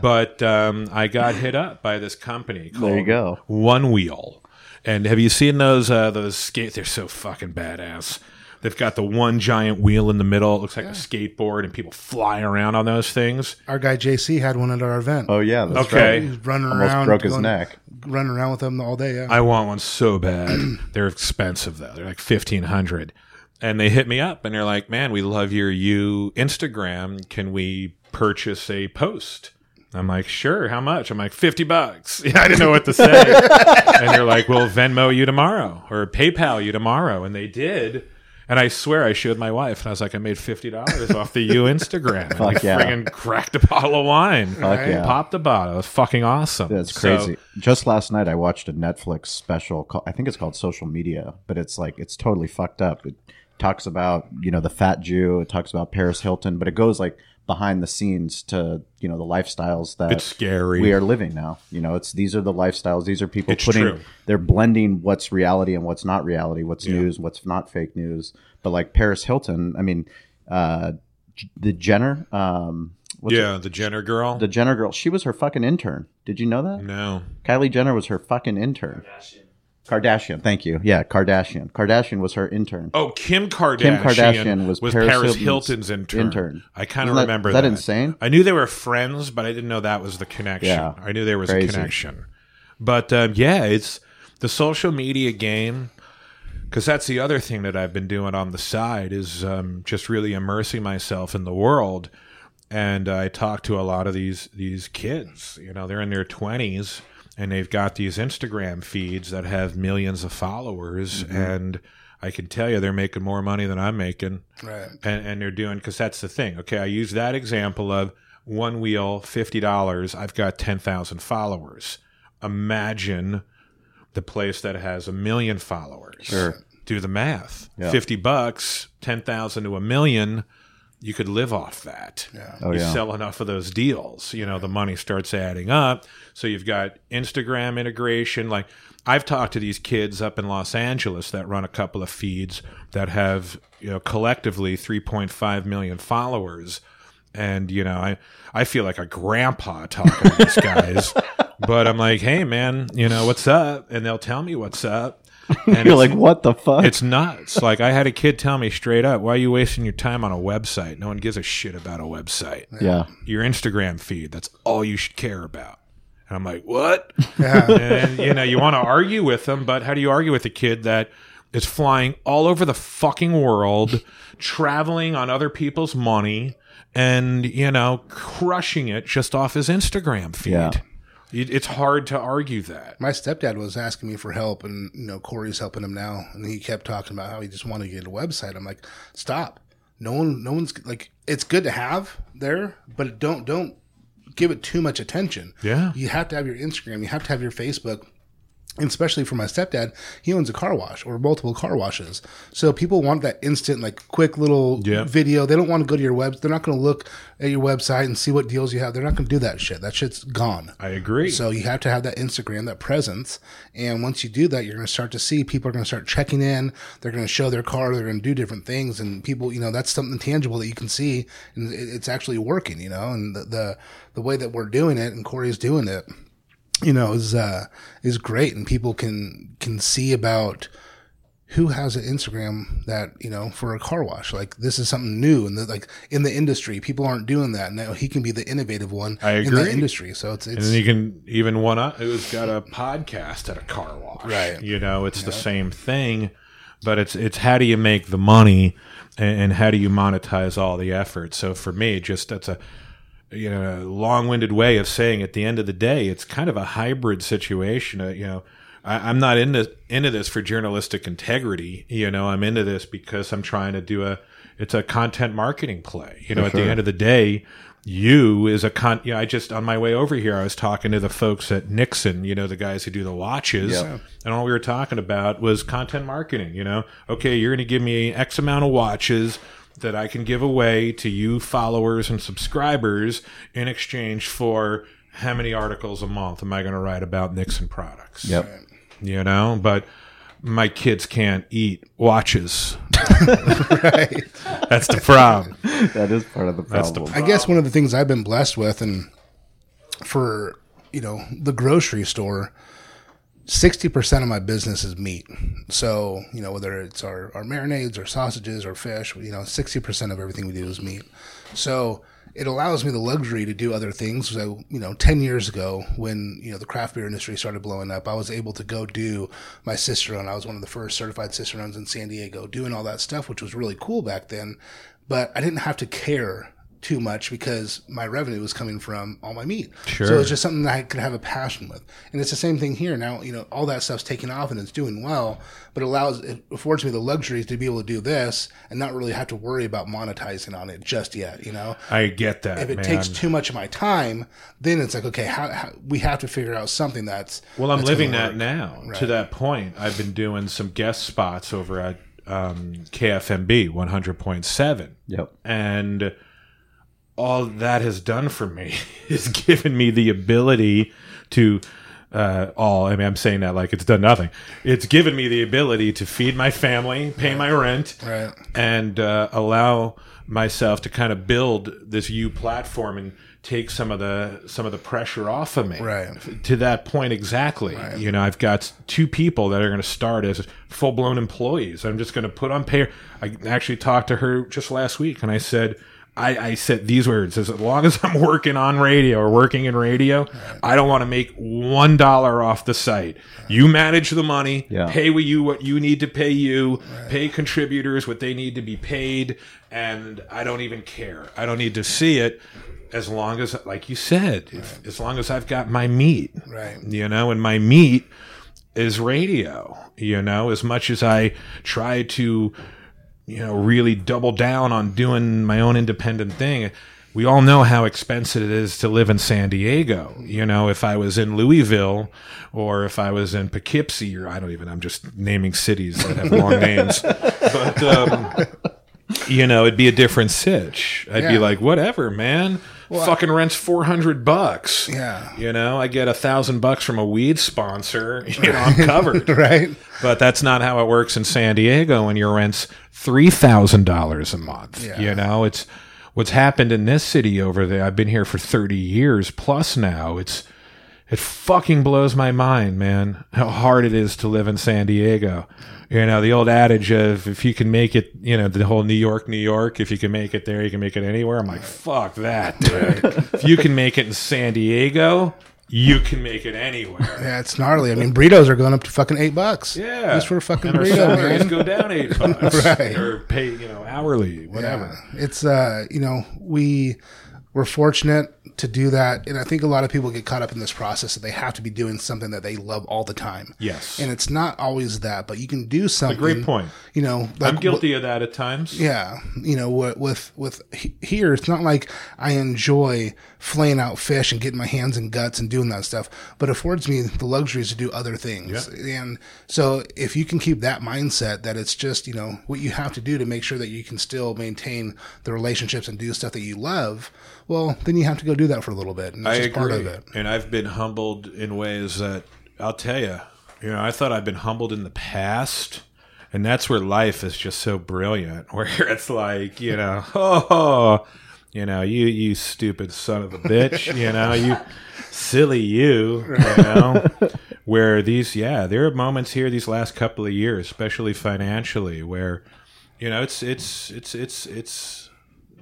S3: But um, I got hit up by this company called
S1: There you go.
S3: Onewheel. And have you seen those uh, those skates? They're so fucking badass. They've got the one giant wheel in the middle. It looks like a skateboard, and people fly around on those things.
S2: Our guy JC had one at our event.
S1: Oh yeah, that's
S3: Okay.
S1: right.
S2: He's running
S1: Almost
S2: around,
S1: broke his
S2: going-
S1: neck.
S2: running around with them all day. Yeah,
S3: I want one so bad. they're expensive though. They're like fifteen hundred. And they hit me up and they're like, "Man, we love your YEW Instagram. Can we purchase a post?" I'm like, "Sure. How much?" I'm like, 50 bucks." Yeah, I didn't know what to say. and they're like, "We'll Venmo you tomorrow or PayPal you tomorrow." And they did. And I swear I showed my wife and I was like, I made fifty dollars off the YEW Instagram. And like
S1: yeah.
S3: friggin' cracked a bottle of wine.
S1: Fuck yeah.
S3: Popped the bottle. It was fucking awesome.
S1: That's
S3: So-
S1: crazy. Just last night, I watched a Netflix special. Called, I think it's called Social Media, but it's like it's totally fucked up. It talks about you know the fat Jew. It talks about Paris Hilton, but it goes like behind the scenes to you know the lifestyles that
S3: It's scary.
S1: we are living now. You know, it's these are the lifestyles. These are people
S3: It's
S1: putting.
S3: true.
S1: They're blending what's reality and what's not reality. What's news, what's not fake news. But like Paris Hilton, I mean, uh, the Jenner. Um, what's
S3: yeah, the Jenner girl.
S1: the Jenner girl. She was her fucking intern. Did you know that?
S3: no.
S1: Kylie Jenner was her fucking intern. Kardashian. Kardashian, thank you. Yeah, Kardashian. Kardashian was her intern.
S3: Oh, Kim Kardashian.
S1: Kim Kardashian was
S3: Paris,
S1: Paris
S3: Hilton's,
S1: Hilton's
S3: intern.
S1: intern.
S3: I kind of remember
S1: is
S3: that.
S1: that insane?
S3: I knew they were friends, but I didn't know that was the connection.
S1: Yeah.
S3: I knew there was
S1: Crazy.
S3: a connection. But um, yeah, it's the social media game. Because that's the other thing that I've been doing on the side is um, just really immersing myself in the world. And I talk to a lot of these these kids. You know, they're in their twenties and they've got these Instagram feeds that have millions of followers. Mm-hmm. And I can tell you, they're making more money than I'm making
S2: right.
S3: and, and they're doing because that's the thing. Okay, I use that example of Onewheel, fifty dollars. I've got ten thousand followers. Imagine the place that has a million followers.
S1: Sure.
S3: Do the math.
S1: Yeah.
S3: Fifty bucks, ten thousand to a million. You could live off that.
S2: Yeah.
S1: Oh,
S3: you
S1: yeah.
S3: sell enough of those deals, you know, the money starts adding up. So you've got Instagram integration. Like I've talked to these kids up in Los Angeles that run a couple of feeds that have, you know, collectively 3.5 million followers. And, you know, I, I feel like a grandpa talking to these guys. but I'm like, hey, man, you know, what's up? And they'll tell me what's up. And
S1: You're like, what the fuck?
S3: it's nuts. Like I had a kid tell me straight up, "Why are you wasting your time on a website? No one gives a shit about a website.
S1: yeah.
S3: Your Instagram feed. That's all you should care about." And I'm like, "What?"
S2: Yeah.
S3: and you know, you want to argue with them, but how do you argue with a kid that is flying all over the fucking world, traveling on other people's money, and you know, crushing it just off his Instagram feed?
S1: Yeah.
S3: It- It's hard to argue that.
S2: My stepdad was asking me for help, and you know Corey's helping him now, and he kept talking about how he just wanted to get a website. I'm like, stop. No one, no one's like. It's good to have there, but don't don't give it too much attention.
S3: Yeah.
S2: you have to have your Instagram. You have to have your Facebook. And especially for my stepdad, he owns a car wash or multiple car washes. So people want that instant, like quick little
S3: Yeah.
S2: video. They don't want to go to your web. They're not going to look at your website and see what deals you have. They're not going to do that shit. That shit's gone.
S3: I agree.
S2: So you have to have that Instagram, that presence. And once you do that, you're going to start to see people are going to start checking in. They're going to show their car. They're going to do different things. And people, you know, that's something tangible that you can see and it's actually working, you know, and the, the, the way that we're doing it and Corey's doing it, you know, is, uh, is great. And people can, can see about, who has an Instagram that you know for a car wash? Like this is something new, and the, like in the industry, people aren't doing that. Now he can be the innovative one
S3: I
S2: in the
S3: agree.
S2: industry. So it's
S3: And
S2: it's
S3: then you can even one up who's got a podcast at a car wash.
S2: Right.
S3: You know, it's the same thing, but it's it's how do you make the money and, and how do you monetize all the effort? So for me, just that's a you know long-winded way of saying at the end of the day, it's kind of a hybrid situation. Uh, you know, I, I'm not into into this for journalistic integrity. You know, I'm into this because I'm trying to do a it's a content marketing play. You know, at the end of the day, you is a con. You know, I just on my way over here, I was talking to the folks at Nixon. You know, the guys who do the watches,
S1: Yeah.
S3: and all we were talking about was content marketing. You know, okay, you're going to give me X amount of watches that I can give away to you followers and subscribers in exchange for how many articles a month am I going to write about Nixon products?
S1: Yep.
S3: You know, but my kids can't eat watches.
S2: right.
S3: That's the problem.
S1: That is part of the
S3: That's the
S1: problem.
S2: I guess one of the things I've been blessed with, and for you know the grocery store, sixty percent of my business is meat. So you know whether it's our our marinades or sausages or fish, you know sixty percent of everything we do is meat. So it allows me the luxury to do other things. So, you know, 10 years ago when, you know, the craft beer industry started blowing up, I was able to go do my run. I was one of the first certified runs in San Diego doing all that stuff, which was really cool back then. But I didn't have to care too much because my revenue was coming from all my meat.
S3: Sure.
S2: So it's just something that I could have a passion with. And it's the same thing here. Now, you know, all that stuff's taking off and it's doing well, but it allows, it affords me the luxuries to be able to do this and not really have to worry about monetizing on it just yet, you know?
S3: I get that.
S2: If it
S3: man.
S2: takes too much of my time, then it's like, okay, how, how we have to figure out something that's,
S3: Well, I'm
S2: that's
S3: living that
S2: work.
S3: now.
S2: Right.
S3: To that point, I've been doing some guest spots over at um, KFMB 100.7.
S1: Yep.
S3: And all that has done for me is given me the ability to. Uh, all I mean, I'm saying that like it's done nothing. It's given me the ability to feed my family, pay my rent,
S2: Right.
S3: and uh, allow myself to kind of build this YEW platform and take some of the some of the pressure off of me.
S2: Right.
S3: To that point exactly. You know, I've got two people that are going to start as full blown employees. I'm just going to put on pay. I actually talked to her just last week, and I said. I, I said these words as long as I'm working on radio or working in radio, I don't want to make one dollar off the site. You manage the money,
S1: Yeah.
S3: pay what you what you need to pay you, pay contributors what they need to be paid, and I don't even care. I don't need to see it as long as, like you said, if, as long as I've got my meat,
S2: Right.
S3: You know, and my meat is radio. You know, as much as I try to, you know, really double down on doing my own independent thing. We all know how expensive it is to live in San Diego. You know, if I was in Louisville or if I was in Poughkeepsie, or I don't even, I'm just naming cities that have long names. But, um, you know, it'd be a different sitch. I'd be like, whatever, man. Fucking rent's 400 bucks.
S2: Yeah.
S3: You know, I get a thousand bucks from a weed sponsor. You know, I'm covered.
S2: Right.
S3: But that's not how it works in San Diego when your rent's three thousand dollars a month.
S2: Yeah.
S3: You know, it's what's happened in this city over there. I've been here for thirty years plus now. It's it fucking blows my mind, man, how hard it is to live in San Diego. You know, the old adage of if you can make it, you know, the whole New York, New York, if you can make it there, you can make it anywhere. I'm like, fuck that, dude. if you can make it in San Diego, you can make it anywhere.
S2: Yeah, it's gnarly. I mean, burritos are going up to fucking eight bucks.
S3: Yeah,
S2: Just for a fucking
S3: and
S2: burrito, man.
S3: go down eight bucks,
S2: Right.
S3: Or pay, you know, hourly, whatever.
S2: Yeah. It's uh, you know, we we're fortunate to do that, and I think a lot of people get caught up in this process that they have to be doing something that they love all the time.
S3: Yes.
S2: and it's not always that, but you can do something.
S3: Great point.
S2: You know,
S3: I'm
S2: like
S3: guilty of that at times.
S2: Yeah, you know, with with, with here, it's not like I enjoy flaying out fish and getting my hands and guts and doing that stuff, but affords me the luxuries to do other things. And so, if you can keep that mindset that it's just you know what you have to do to make sure that you can still maintain the relationships and do stuff that you love, well, then you have to go do that for a little bit. And that's
S3: I
S2: just part
S3: agree.
S2: of it.
S3: And I've been humbled in ways that I'll tell you. You know, I thought I'd been humbled in the past, and that's where life is just so brilliant. Where it's like, you know, oh, you know, you you stupid son of a bitch, you know, you silly you, you know. Where these, yeah, there are moments here these last couple of years, especially financially, where you know it's it's it's it's it's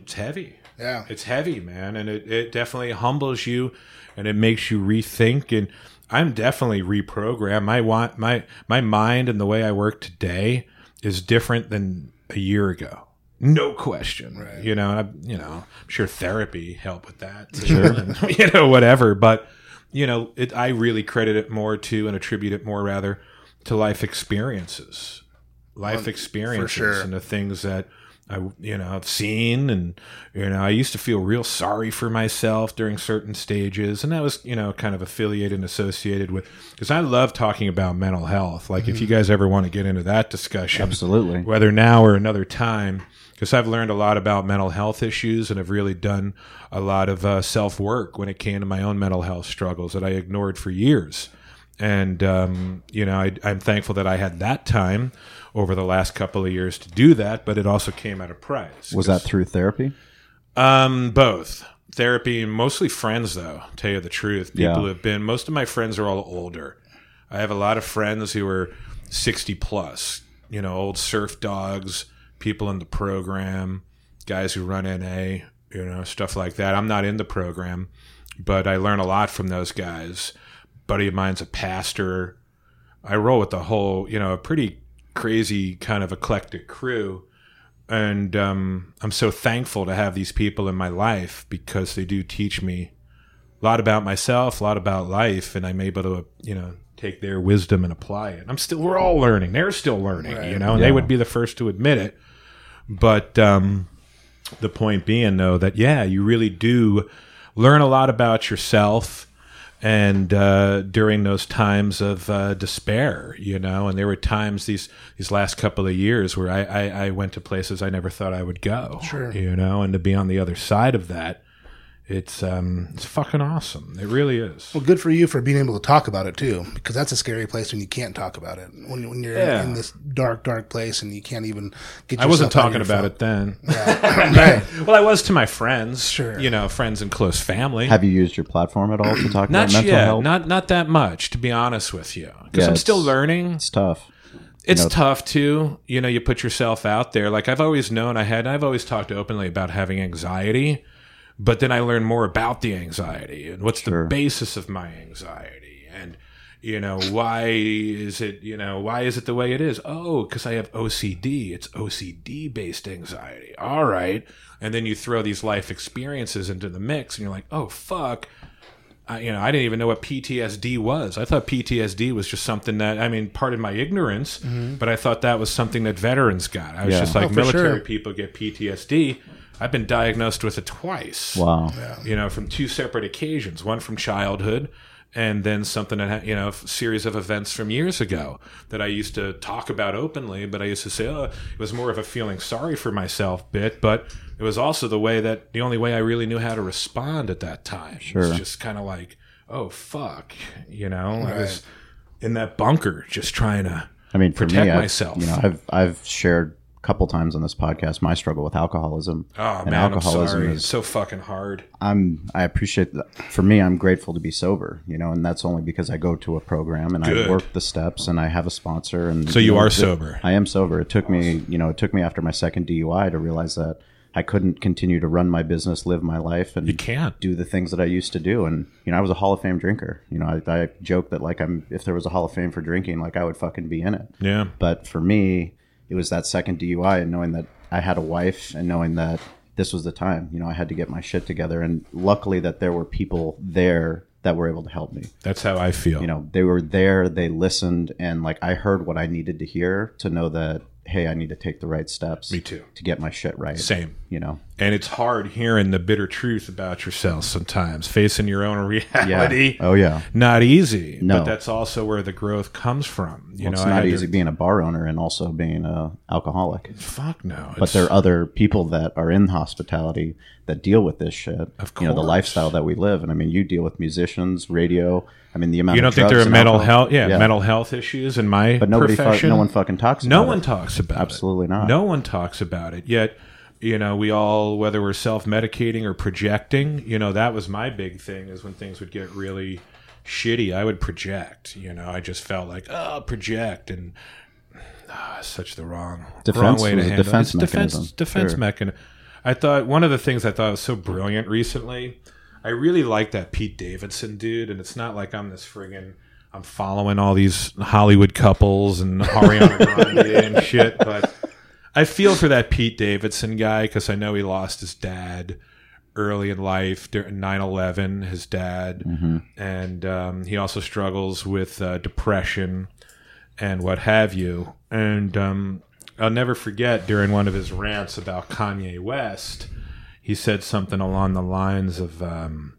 S3: it's heavy.
S2: Yeah.
S3: It's heavy, man, and it, it definitely humbles you and it makes you rethink and I'm definitely reprogrammed. My want my my mind and the way I work today is different than a year ago. No question.
S2: Right.
S3: You know, and I you know, I'm sure therapy helped with that. too, and, you know, whatever. But you know, it I really credit it more to and attribute it more rather to life experiences. Life experiences
S2: sure.
S3: and the things that I you know I've seen and you know I used to feel real sorry for myself during certain stages and that was you know kind of affiliated and associated with because I love talking about mental health like if you mm-hmm. guys ever want to get into that discussion
S1: Absolutely.
S3: whether now or another time because I've learned a lot about mental health issues and have really done a lot of uh, self work when it came to my own mental health struggles that I ignored for years and um, you know I, I'm thankful that I had that time over the last couple of years to do that, but it also came at a price.
S1: Was that through therapy?
S3: Um, both, therapy, mostly friends, though. Tell you the truth, people
S1: Yeah.
S3: who have been. Most of my friends are all older. I have a lot of friends who are sixty plus. You know, old surf dogs, people in the program, guys who run NA. You know, stuff like that. I'm not in the program, but I learn a lot from those guys. Buddy of mine's a pastor. I roll with the whole, you know, a pretty crazy kind of eclectic crew and um, I'm so thankful to have these people in my life because they do teach me a lot about myself, a lot about life, and I'm able to, you know, take their wisdom and apply it. I'm still, we're all learning. They're still learning, you know, and they would be the first to admit it. But um, the point being, though, that yeah, you really do learn a lot about yourself. And uh, during those times of uh, despair, you know, and there were times these these last couple of years where I, I, I went to places I never thought I would go,
S2: Sure.
S3: you know, and to be on the other side of that, it's um, it's fucking awesome. It really is.
S2: Well, good for you for being able to talk about it too, because that's a scary place when you can't talk about it. When, when you're
S3: Yeah.
S2: in this dark, dark place and you can't even get.
S3: I wasn't talking
S2: your
S3: about
S2: phone.
S3: it then.
S2: right.
S3: well, I was to my friends,
S2: Sure.
S3: you know, friends and close family.
S1: Have you used your platform at all to talk
S3: not
S1: about mental
S3: yet,
S1: health?
S3: not not that much, to be honest with you, because
S1: Yeah,
S3: I'm still learning.
S1: it's tough.
S3: It's
S1: know-
S3: tough too. You know, you put yourself out there. Like I've always known I had, I've always talked openly about having anxiety, but then I learned more about the anxiety and what's
S1: Sure.
S3: the basis of my anxiety and you know why is it you know why is it the way it is oh because i have ocd it's ocd based anxiety all right and then you throw these life experiences into the mix and you're like oh fuck I, you know, I didn't even know what PTSD was. I thought PTSD was just something that, I mean, part of my ignorance, mm-hmm. but I thought that was something that veterans got. I was
S1: Yeah.
S3: just like,
S2: Oh,
S3: military
S2: sure.
S3: people get PTSD. I've been diagnosed with it twice.
S1: Wow.
S3: You know, from two separate occasions. One from childhood, and then something that ha- you know, a series of events from years ago that I used to talk about openly. But I used to say, oh, it was more of a feeling sorry for myself bit, but it was also the way that the only way I really knew how to respond at that time. It
S1: Sure.
S3: was just kind of like, oh fuck, you know, I was in that bunker just trying to.
S1: I mean, for
S3: Protect
S1: me, I've-
S3: myself.
S1: you know, I've I've shared a couple times on this podcast my struggle with alcoholism.
S3: Oh
S1: and
S3: man,
S1: alcoholism is
S3: It's so fucking hard.
S1: I'm I appreciate that. For me, I'm grateful to be sober, you know, and that's only because I go to a program and
S3: Good.
S1: I work the steps and I have a sponsor. And
S3: So you
S1: know,
S3: are sober.
S1: I am sober. It took me, you know, it took me after my second DUI to realize that I couldn't continue to run my business, live my life, and
S3: You can't.
S1: do the things that I used to do. And you know, I was a Hall of Fame drinker. You know, I, I joke that like I'm if there was a Hall of Fame for drinking, like I would fucking be in it.
S3: Yeah.
S1: But for me, it was that second DUI and knowing that I had a wife and knowing that this was the time. You know, I had to get my shit together. And luckily that there were people there that were able to help me.
S3: That's how I feel.
S1: You know, they were there, they listened, and like I heard what I needed to hear to know that, hey, I need to take the right steps.
S3: Me too.
S1: To get my shit right.
S3: Same.
S1: You know?
S3: And it's hard hearing the bitter truth about yourself sometimes, facing your own
S1: Yeah.
S3: reality.
S1: Oh, yeah.
S3: Not easy.
S1: No.
S3: But that's also where the growth comes from. You
S1: Well,
S3: know,
S1: it's not easy
S3: to-
S1: being a bar owner and also being a alcoholic.
S3: fuck no.
S1: But there are other people that are in hospitality that deal with this shit.
S3: Of
S1: You know, the lifestyle that we live. And I mean, you deal with musicians, radio. I mean, the amount
S3: you don't think there are mental
S1: alcohol-
S3: health yeah, mental health issues in my
S1: But nobody, fu- no one fucking talks
S3: No one
S1: it.
S3: talks about it.
S1: Absolutely
S3: it.
S1: not.
S3: No one talks about it. Yet, you know, we all, whether we're self medicating or projecting, you know, that was my big thing is when things would get really shitty, I would project. You know, I just felt like, oh, project. And ah, such the wrong,
S1: Defense
S3: wrong way to handle
S1: defense
S3: it. It's defense,
S1: mechanism.
S3: defense
S1: Sure.
S3: mechanism. I thought one of the things I thought was so brilliant recently. I really like that Pete Davidson dude, and it's not like I'm this friggin' I'm following all these Hollywood couples and Ariana Grande and shit, but I feel for that Pete Davidson guy because I know he lost his dad early in life during 9-11 his dad. And um, he also struggles with uh, depression and what have you. And um, i'll never forget during one of his rants about kanye west he said something along the lines of um,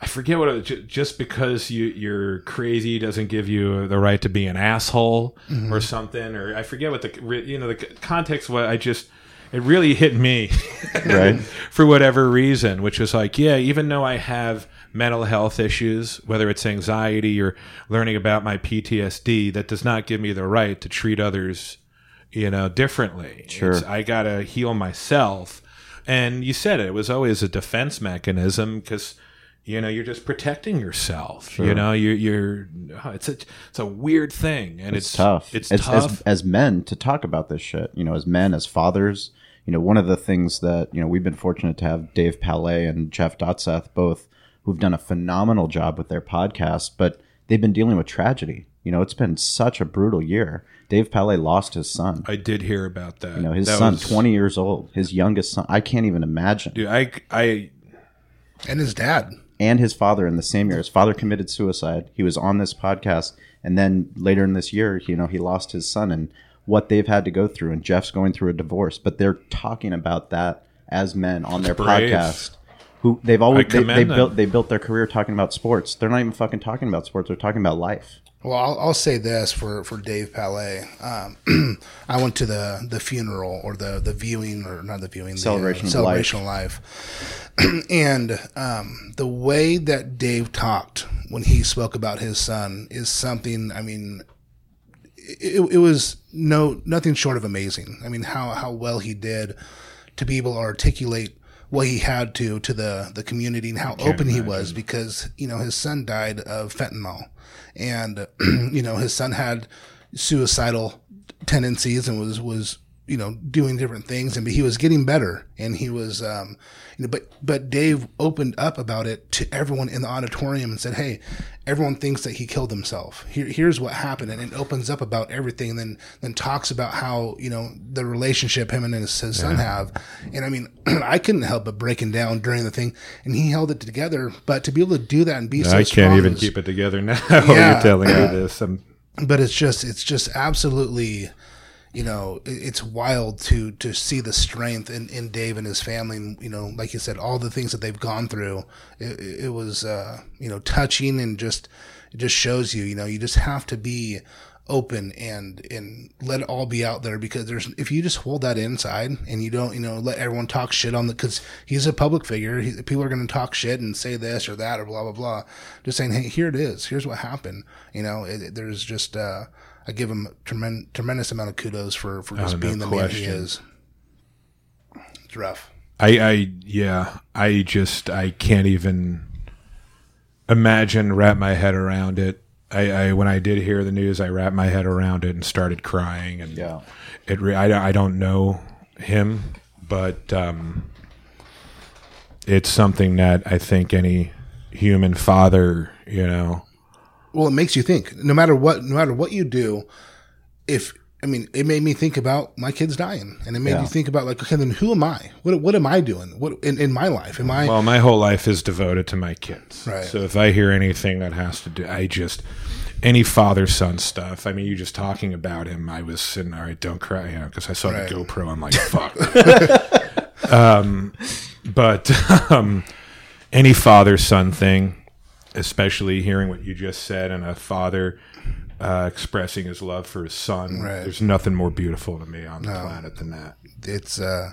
S3: I forget what it, ju- just because you you're crazy doesn't give you the right to be an asshole mm-hmm. or something or I forget what the you know the context what I just it really hit me
S1: Right.
S3: for whatever reason which was like yeah even though I have mental health issues whether it's anxiety or learning about my PTSD that does not give me the right to treat others you know differently
S1: Sure.
S3: It's- I got to heal myself And you said it, it was always a defense mechanism because you know you're just protecting yourself. You know, you're you're oh, it's a it's a weird thing, and it's,
S1: it's tough.
S3: It's
S1: as,
S3: tough.
S1: As, as men to talk about this shit. You know, as men, as fathers. You know, one of the things that you know we've been fortunate to have Dave Palet and Jeff Dotseth both who've done a phenomenal job with their podcast, but they've been dealing with tragedy. You know, it's been such a brutal year. Dave Palet lost his son.
S3: I did hear about that.
S1: You know, his
S3: That
S1: son,
S3: was-
S1: twenty years old, his youngest son. I can't even imagine.
S3: Dude, I I
S2: and his dad.
S1: And his father in the same year. His father committed suicide. He was on this podcast, and then later in this year, you know, he lost his son and what they've had to go through. And Jeff's going through a divorce, but they're talking about that as men on their
S3: brave.
S1: podcast. Who they've always they, they built they built their career talking about sports. They're not even fucking talking about sports. They're talking about life.
S2: Well, I'll, I'll say this for, for Dave Palet. Um, I went to the, the funeral or the, the viewing or not the viewing,
S1: Celebration
S2: the uh, celebration of life. and um, the way that Dave talked when he spoke about his son is something. I mean, it, it was no nothing short of amazing. I mean, how how well he did to be able to articulate what he had to to the the community and how open he was because you know his son died of fentanyl, and you know his son had suicidal tendencies and was was you know doing different things and he was getting better and he was um you know but but Dave opened up about it to everyone in the auditorium and said hey everyone thinks that he killed himself Here, here's what happened and it opens up about everything and then then talks about how you know the relationship him and his, his son have and I mean I couldn't help but breaking down during the thing and he held it together but to be able to do that and be so
S3: I can't even
S2: is-
S3: keep it together now.
S2: Yeah.
S3: You're telling me this. I'm,
S2: but it's just it's just absolutely you know it's wild to to see the strength in, in Dave and his family. And you know like you said all the things that they've gone through it, it was uh you know touching and just it just shows you you know you just have to be open and and let it all be out there because there's if you just hold that inside and you don't you know let everyone talk shit on the because he's a public figure. He, people are going to talk shit and say this or that or blah blah blah. Just saying hey here it is. Here's what happened. You know it, there's just uh I give him tremendous tremendous amount of kudos for for just
S3: Oh, no
S2: being the man he is it's rough
S3: I, I, yeah, I just, I can't even imagine, wrap my head around it. I, I, when I did hear the news, I wrapped my head around it and started crying. And
S1: Yeah.
S3: it, re- I, I don't know him, but um, it's something that I think any human father, you know,
S2: well it makes you think no matter what no matter what you do if I mean, it made me think about my kids dying, and it made
S1: Yeah.
S2: me think about like, okay, then who am I? What what am I doing? What in, in my life? Am I?
S3: Well, my whole life is devoted to my kids.
S2: Right.
S3: So if I hear anything that has to do, I just any father son stuff. I mean, you just talking about him. I was sitting. All right, don't cry, you know, because I saw
S2: Right.
S3: the GoPro. I'm like, fuck. um, but um, any father son thing, especially hearing what you just said, and a father. Uh, expressing his love for his son.
S2: Right.
S3: There's nothing more beautiful to me on the planet than that.
S2: it's uh,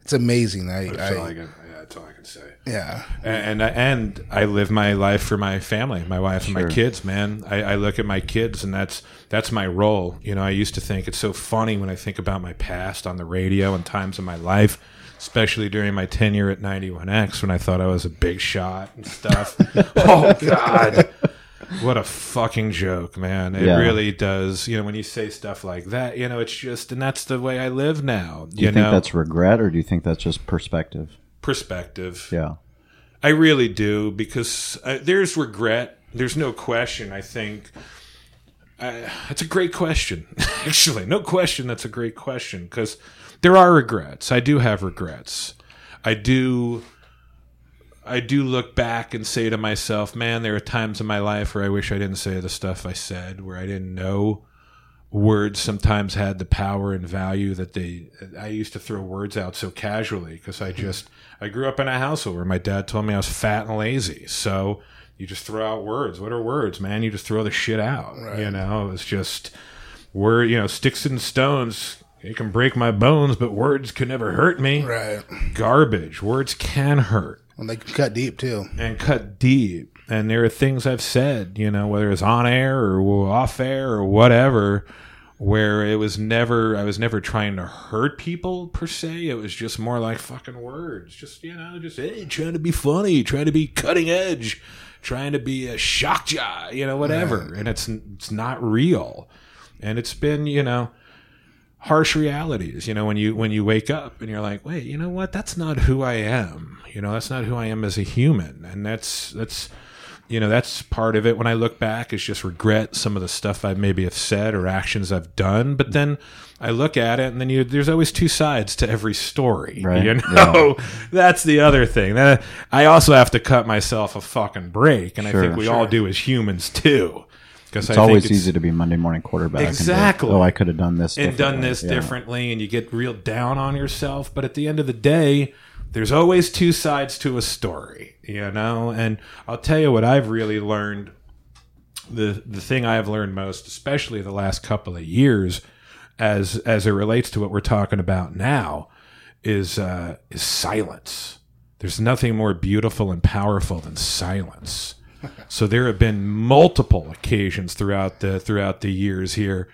S2: it's amazing. I,
S3: That's all
S2: I
S3: I can, yeah, that's all I can say.
S2: yeah,
S3: and and I live my life for my family, my wife and my kids. Man, I, I look at my kids, and that's that's my role. You know, I used to think it's so funny when I think about my past on the radio and times in my life, especially during my tenure at 91X when I thought I was a big shot and stuff. oh God. What a fucking joke, man. It
S1: Yeah.
S3: really does. You know, when you say stuff like that, you know, it's just, and that's the way I live now.
S1: Do you,
S3: you
S1: think
S3: know,
S1: that's regret, or do you think that's just perspective?
S3: perspective.
S1: Yeah.
S3: I really do because uh, there's regret. There's no question. I think uh, it's a great question. Actually, no question. That's a great question because there are regrets. I do have regrets. I do. I do look back and say to myself, "Man, there are times in my life where I wish I didn't say the stuff I said, where I didn't know." words sometimes had the power and value that they I used to throw words out so casually because I just I grew up in a household where my dad told me I was fat and lazy. So you just throw out words. What are words, man? You just throw the shit out. You know, it's just word, you know, sticks and stones it can break my bones, but words can never hurt me.
S2: right.
S3: Garbage. Words can hurt
S2: And they can cut deep too.
S3: and cut deep. And there are things I've said, you know, whether it's on air or off air or whatever, where it was never I was never trying to hurt people per se. It was just more like fucking words. Just you know, just hey, trying to be funny, trying to be cutting edge, trying to be a shock jaw, you know, whatever. And it's it's not real. And it's been, you know, harsh realities, you know, when you when you wake up and you're like, "Wait, you know what? That's not who I am." You know, that's not who I am as a human. And that's that's you know that's part of it when i look back is just regret some of the stuff i maybe have said or actions i've done but then i look at it and then you, there's always two sides to every story
S1: Right.
S3: you know that's the other thing that i also have to cut myself a fucking break and i think we
S1: sure.
S3: all do as humans too because
S1: It's always easy to be Monday morning quarterback. like,
S3: Exactly.
S1: oh, I could have done this.
S3: and done
S1: differently."
S3: this
S1: Yeah.
S3: differently and you get real down on yourself but at the end of the day there's always two sides to a story you know and i'll tell you what i've really learned the the thing i've learned most especially the last couple of years as as it relates to what we're talking about now is uh is silence there's nothing more beautiful and powerful than silence so there have been multiple occasions throughout the throughout the years here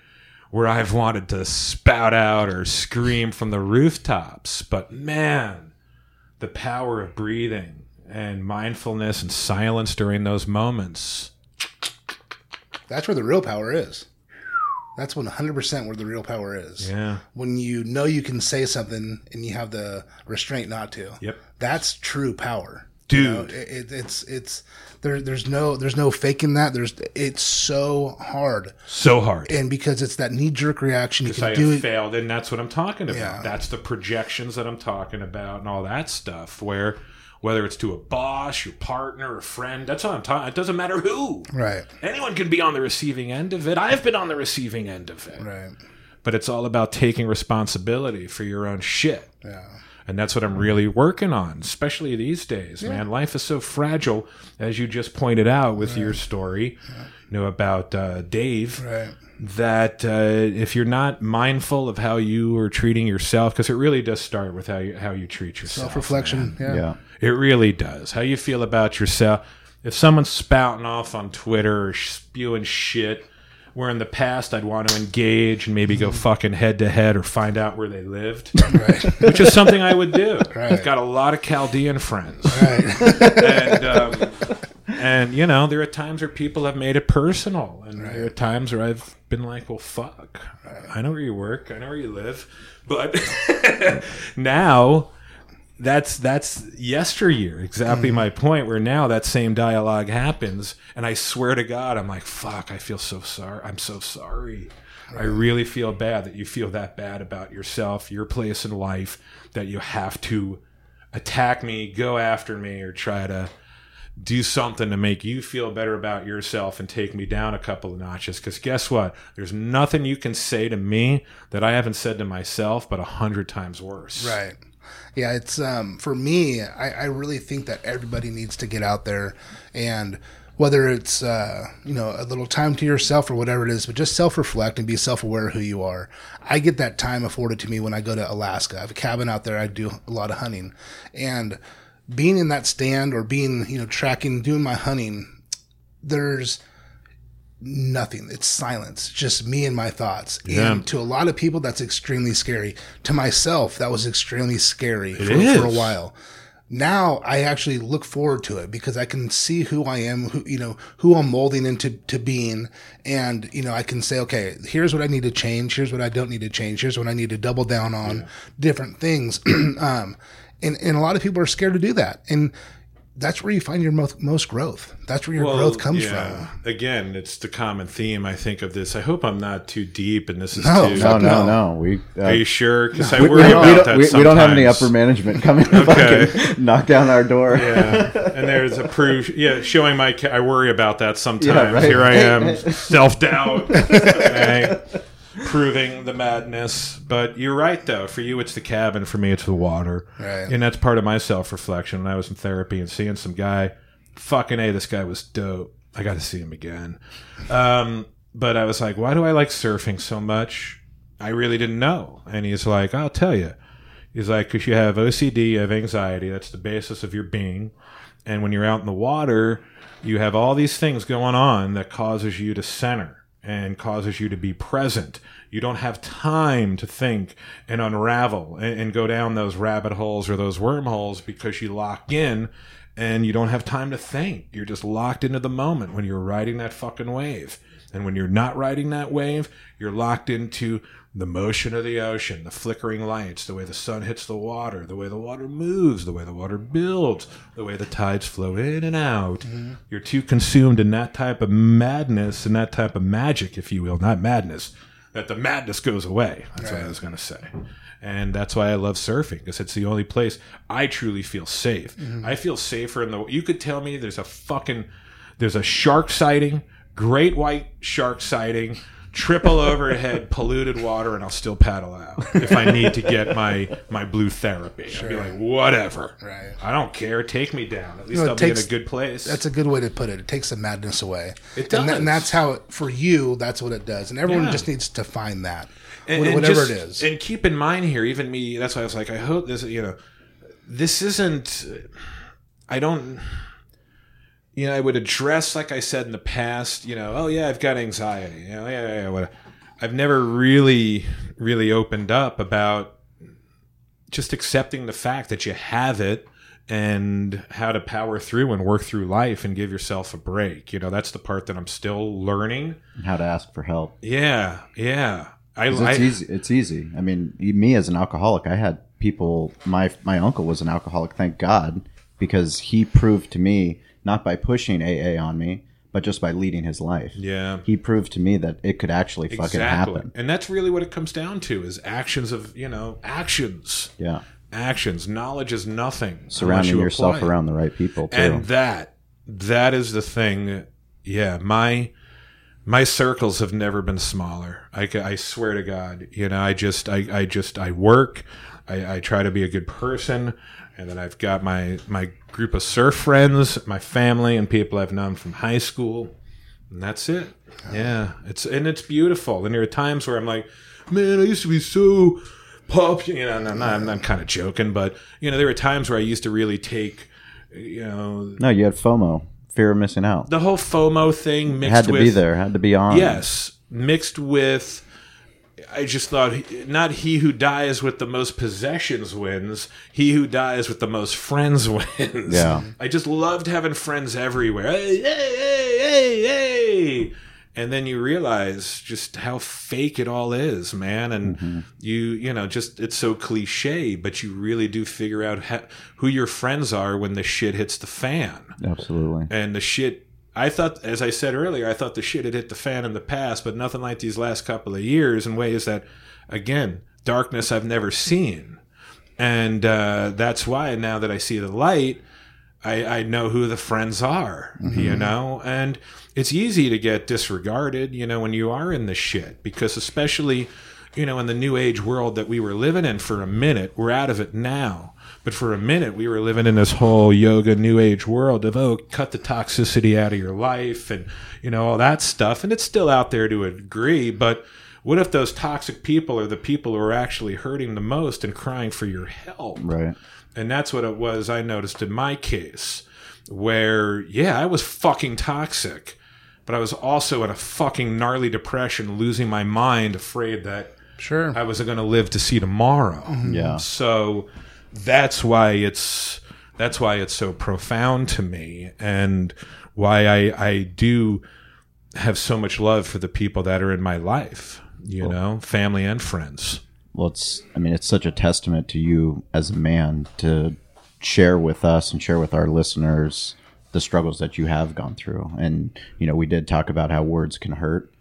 S3: where I've wanted to spout out or scream from the rooftops, but man, the power of breathing and mindfulness and silence during those moments.
S2: That's where the real power is. That's when 100% where the real power is.
S3: Yeah.
S2: When you know you can say something and you have the restraint not to.
S3: Yep.
S2: That's true power.
S3: Dude.
S2: You know, it, it, it's it's there. There's no there's no faking that. There's it's so hard,
S3: So hard.
S2: and because it's that knee jerk reaction, you
S3: Because I
S2: do
S3: have
S2: it.
S3: failed, and that's what I'm talking about.
S2: Yeah.
S3: That's the projections that I'm talking about, and all that stuff. Where, whether it's to a boss, your partner, a friend, that's all I'm talking. It doesn't matter who.
S2: Right,
S3: Anyone can be on the receiving end of it. I've been on the receiving end of it.
S2: right,
S3: But it's all about taking responsibility for your own shit.
S2: yeah,
S3: And that's what I'm really working on, especially these days, man. Life is so fragile, as you just pointed out with your story, you know, about uh, Dave,
S2: right,
S3: that uh, if you're not mindful of how you are treating yourself, because it really does start with how you, how you treat yourself.
S2: self reflection. Yeah.
S1: Yeah.
S3: It really does. How you feel about yourself. If someone's spouting off on Twitter or spewing shit, where in the past I'd want to engage and maybe go fucking head to head or find out where they lived,
S2: right,
S3: which is something I would do.
S2: Right.
S3: I've got a lot of Chaldean friends.
S2: right,
S3: and um, and you know there are times where people have made it personal and there are times where i've been like well fuck i know where you work i know where you live but now that's that's yesteryear exactly mm. my point where now that same dialogue happens and i swear to god i'm like fuck i feel so sorry i'm so sorry i really feel bad that you feel that bad about yourself your place in life that you have to attack me go after me or try to do something to make you feel better about yourself and take me down a couple of notches. Because guess what? There's nothing you can say to me that I haven't said to myself, but a hundred times worse.
S2: right. Yeah, it's um for me. I, I really think that everybody needs to get out there and. Whether it's uh, you know a little time to yourself or whatever it is, but just self reflect and be self aware of who you are. I get that time afforded to me when I go to Alaska. I have a cabin out there. I do a lot of hunting, and being in that stand or being you know tracking doing my hunting there's nothing. It's silence. Just me and my thoughts.
S3: Yeah.
S2: and to a lot of people that's extremely scary. To myself that was extremely scary for, for a while. Now I actually look forward to it because I can see who I am, who you know, who I'm molding into to being, and you know, I can say, okay, here's what I need to change, here's what I don't need to change, here's what I need to double down on, different things. um, and and a lot of people are scared to do that, and that's where you find your most most growth. That's where your growth comes
S3: yeah.
S2: from.
S3: Again, it's the common theme I think of this. I hope I'm not too deep, and this is
S2: No,
S3: too.
S1: No, no,
S2: no.
S1: no. We uh,
S3: Are you sure? Because I
S1: we, we
S3: worry
S1: don't, we,
S3: about
S1: don't,
S3: that.
S1: we, we don't have any upper management coming to
S3: Okay.
S1: fucking knock down our door.
S3: Yeah, and there's a proof. Yeah, showing my. Ca- I worry about that sometimes.
S1: Yeah, right.
S3: Here I am, self doubt, proving the madness. But you're right, though. For you, it's the cabin. For me, it's the water.
S2: Right.
S3: And that's part of my self reflection. When I was in therapy and seeing some guy, fucking a, this guy was dope. I got to see him again. Um, but I was like, why do I like surfing so much? I really didn't know. And he's like, I'll tell you. He's like, because you have OCD, you have anxiety. That's the basis of your being. And when you're out in the water, you have all these things going on that causes you to center. And causes you to be present. You don't have time to think and unravel and, and go down those rabbit holes or those wormholes because you lock in and you don't have time to think. You're just locked into the moment when you're riding that fucking wave. And when you're not riding that wave, you're locked into the motion of the ocean, the flickering lights, the way the sun hits the water, the way the water moves, the way the water builds, the way the tides flow in and out. Mm-hmm. You're too consumed in that type of madness and that type of magic, if you will, not madness, that the madness goes away. That's right. what I was going to say. And that's why I love surfing because it's the only place I truly feel safe. Mm-hmm. I feel safer in the. You could tell me there's a fucking there's a shark sighting, great white shark sighting triple overhead polluted water and I'll still paddle out if I need to get my my blue therapy. Sure. I'll be like, whatever. Right. I don't care. Take me down. At least you know, I'll takes, be in a good place.
S2: That's a good way to put it. It takes the madness away.
S3: It does.
S2: And,
S3: that,
S2: and that's how it, for you, that's what it does. And everyone yeah. just needs to find that. And, and whatever just, it is.
S3: And keep in mind here, even me, that's why I was like, I hope this, you know, this isn't, I don't, you know, I would address, like I said in the past, you know, oh yeah, I've got anxiety. You know, yeah, yeah, yeah. I've never really, really opened up about just accepting the fact that you have it and how to power through and work through life and give yourself a break. You know, that's the part that I'm still learning.
S1: How to ask for help.
S3: Yeah, yeah.
S1: I, it's I, easy. It's easy. I mean, me as an alcoholic, I had people. My my uncle was an alcoholic. Thank God, because he proved to me not by pushing AA on me, but just by leading his life.
S3: Yeah.
S1: He proved to me that it could actually fucking exactly. happen.
S3: And that's really what it comes down to is actions of, you know, actions.
S1: Yeah.
S3: Actions. Knowledge is nothing.
S1: Surrounding you yourself around the right people too.
S3: And that that is the thing. Yeah, my my circles have never been smaller. I, I swear to God, you know, I just, I, I just, I work. I, I try to be a good person and then I've got my my group of surf friends, my family, and people I've known from high school, and that's it. Yeah, it's and it's beautiful. And there are times where I'm like, man, I used to be so popular. You know, I'm, I'm, I'm kind of joking, but you know, there were times where I used to really take, you know,
S1: no, you had FOMO, fear of missing out.
S3: The whole FOMO thing mixed
S1: had to
S3: with,
S1: be there, had to be on.
S3: Yes, mixed with I just thought not he who dies with the most possessions wins, he who dies with the most friends wins.
S1: Yeah.
S3: I just loved having friends everywhere. Hey, hey, hey, hey, hey. And then you realize just how fake it all is, man. And mm-hmm. you, you know, just it's so cliche, but you really do figure out how, who your friends are when the shit hits the fan.
S1: Absolutely.
S3: And the shit I thought, as I said earlier, I thought the shit had hit the fan in the past, but nothing like these last couple of years in ways that, again, darkness I've never seen. And uh, that's why now that I see the light, I, I know who the friends are, mm-hmm. you know? And it's easy to get disregarded, you know, when you are in the shit, because especially, you know, in the new age world that we were living in for a minute, we're out of it now but for a minute, we were living in this whole yoga new age world of, oh, cut the toxicity out of your life and, you know, all that stuff. And it's still out there to a degree. But what if those toxic people are the people who are actually hurting the most and crying for your help?
S1: Right.
S3: And that's what it was I noticed in my case, where, yeah, I was fucking toxic, but I was also in a fucking gnarly depression, losing my mind, afraid that
S2: sure
S3: I wasn't going to live to see tomorrow.
S1: Mm-hmm. Yeah.
S3: So that's why it's that's why it's so profound to me and why I I do have so much love for the people that are in my life, you well, know, family and friends.
S1: Well, it's I mean, it's such a testament to you as a man to share with us and share with our listeners the struggles that you have gone through. And you know, we did talk about how words can hurt.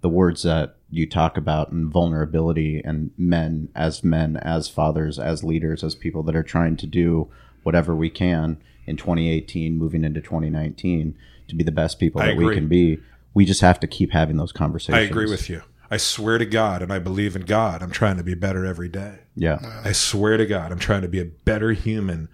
S1: The words that you talk about and vulnerability and men as men, as fathers, as leaders, as people that are trying to do whatever we can in 2018, moving into 2019 to be the best people that we can be. We just have to keep having those conversations.
S3: I agree with you. I swear to God, and I believe in God, I'm trying to be better every day.
S1: Yeah.
S3: I swear to God, I'm trying to be a better human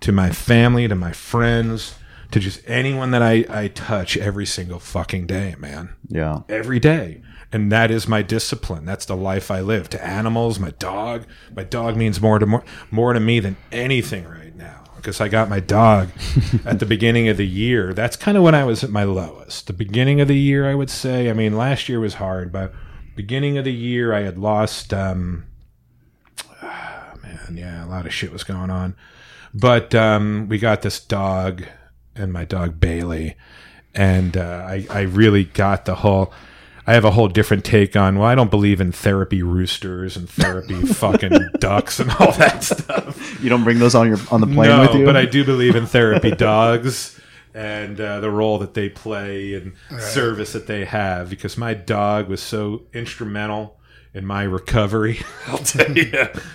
S3: to my family, to my friends, to just anyone that I, I touch every single fucking day, man.
S1: Yeah.
S3: Every day and that is my discipline. That's the life I live. To animals, my dog, my dog means more to more, more to me than anything right now. because I got my dog at the beginning of the year. That's kind of when I was at my lowest. The beginning of the year, I would say. I mean, last year was hard, but beginning of the year, I had lost. Um, ah, man, yeah, a lot of shit was going on. But um, we got this dog and my dog Bailey, and uh, I I really got the whole. I have a whole different take on. Well, I don't believe in therapy roosters and therapy fucking ducks and all that stuff.
S1: You don't bring those on your on the plane
S3: no,
S1: with you,
S3: but I do believe in therapy dogs and uh, the role that they play and service that they have. Because my dog was so instrumental in my recovery. I'll tell you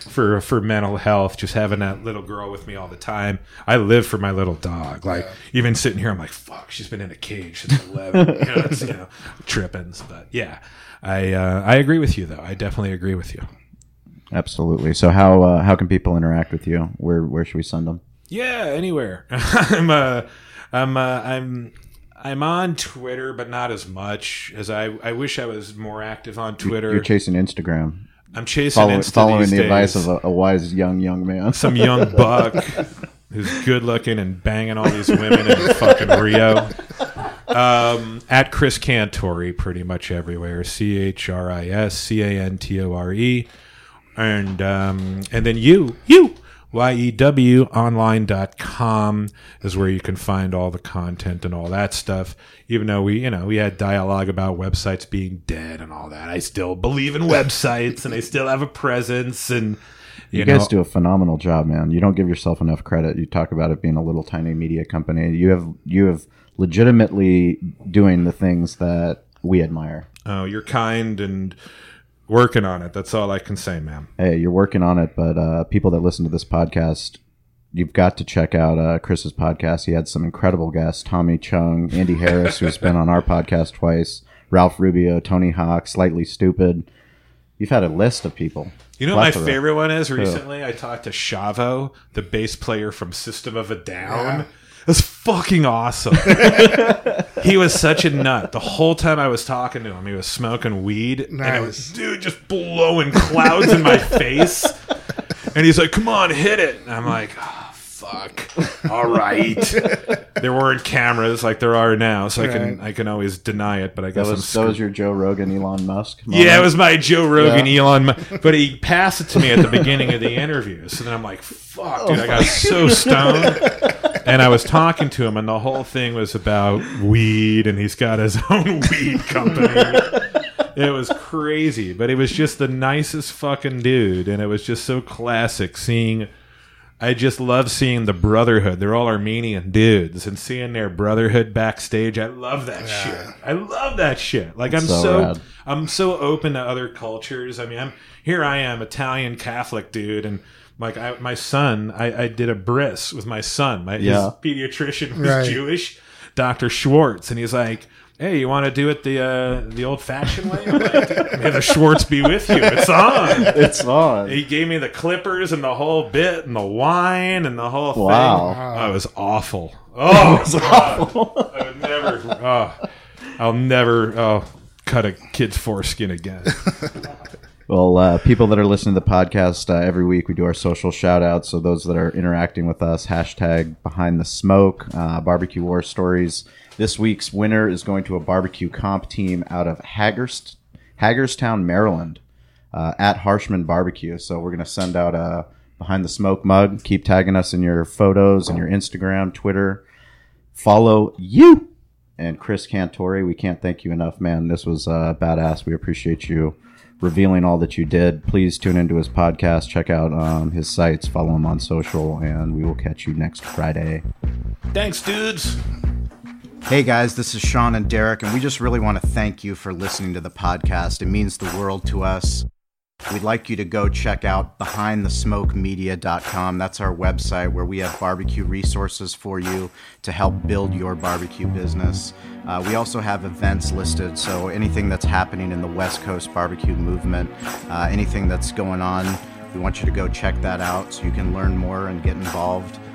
S3: for for mental health. Just having that little girl with me all the time. I live for my little dog. Like even sitting here, I'm like, fuck. She's been in a cage since 11. you know, it's, you know, tripping. But yeah, I uh, I agree with you though. I definitely agree with you.
S1: Absolutely. So how uh, how can people interact with you? Where where should we send them?
S3: Yeah, anywhere. I'm uh, I'm uh, I'm I'm on Twitter, but not as much as I. I wish I was more active on Twitter.
S1: You're chasing Instagram,
S3: I'm chasing
S1: following,
S3: Insta
S1: following the
S3: days.
S1: advice of a, a wise young young man.
S3: some young buck who's good looking and banging all these women in fucking Rio. Um, at Chris Cantore, pretty much everywhere. C H R I S C A N T O R E, and um, and then you you. YEWonline.com is where you can find all the content and all that stuff. Even though we, you know, we had dialogue about websites being dead and all that, I still believe in websites and I still have a presence. And you,
S1: You
S3: know,
S1: guys do a phenomenal job, man. You don't give yourself enough credit. You talk about it being a little tiny media company. You have you have legitimately doing the things that we admire.
S3: Oh, you're kind and working on it. That's all I can say, ma'am.
S1: Hey, you're working on it, but uh, people that listen to this podcast, you've got to check out uh, Chris's podcast. He had some incredible guests: Tommy Chong, Andy Harris, who's been on our podcast twice, Ralph Rubio, Tony Hawk, Slightly Stoopid. You've had a list of people.
S3: You know what my favorite one is recently? I talked to Shavo, the bass player from System of a Down. That's fucking awesome. he was such a nut. The whole time I was talking to him, he was smoking weed. And it was, dude, just blowing clouds in my face. And he's like, come on, hit it. And I'm like, oh, fuck. All right. there weren't cameras like there are now, so I can
S2: Right.
S3: I can always deny it, but I
S1: That
S3: guess I'm
S1: was that was your Joe Rogan, Elon Musk.
S3: yeah, it was my Joe Rogan, Elon, Mu- but he passed it to me at the beginning of the interview. So then I'm like, "Fuck, dude!" I got so stoned, and I was talking to him, and the whole thing was about weed, and he's got his own weed company. It was crazy, but it was just the nicest fucking dude, and it was just so classic seeing. I just love seeing the brotherhood. They're all Armenian dudes, and seeing their brotherhood backstage. I love that shit. I love that shit. Like I'm
S1: so
S3: so. I'm so open to other cultures. I mean, I'm here. I am Italian Catholic dude, and like I, my son, I, I did a bris with my son. My
S1: Yeah.
S3: his pediatrician was
S2: Right.
S3: Jewish, Doctor Schwartz, and he's like. Hey, you want to do it the uh, the old fashioned way? I'm like, May the Schwartz be with you. It's on.
S1: It's on.
S3: He gave me the clippers and the whole bit and the wine and the whole
S1: Wow.
S3: thing. Oh, it was awful. Oh, it was awful. I would never. Oh, I'll never. Oh, cut a kid's foreskin again.
S1: Well, uh, people that are listening to the podcast uh, every week, we do our social shout outs. So those that are interacting with us, hashtag behind the smoke, uh, barbecue war stories. This week's winner is going to a barbecue comp team out of Hagerst, Hagerstown, Maryland, uh, at Harshman Barbecue. So we're going to send out a behind the smoke mug. Keep tagging us in your photos and your Instagram, Twitter. Follow YEW and Chris Cantore. We can't thank you enough, man. This was uh, badass. We appreciate you revealing all that you did. Please tune into his podcast, check out um, his sites, follow him on social, and we will catch you next Friday.
S3: Thanks, dudes.
S1: Hey guys, this is Sean and Derek, and we just really want to thank you for listening to the podcast. It means the world to us. We'd like you to go check out behindthesmokemedia.com. That's our website where we have barbecue resources for you to help build your barbecue business. Uh, we also have events listed, so anything that's happening in the West Coast barbecue movement, uh, anything that's going on, we want you to go check that out so you can learn more and get involved.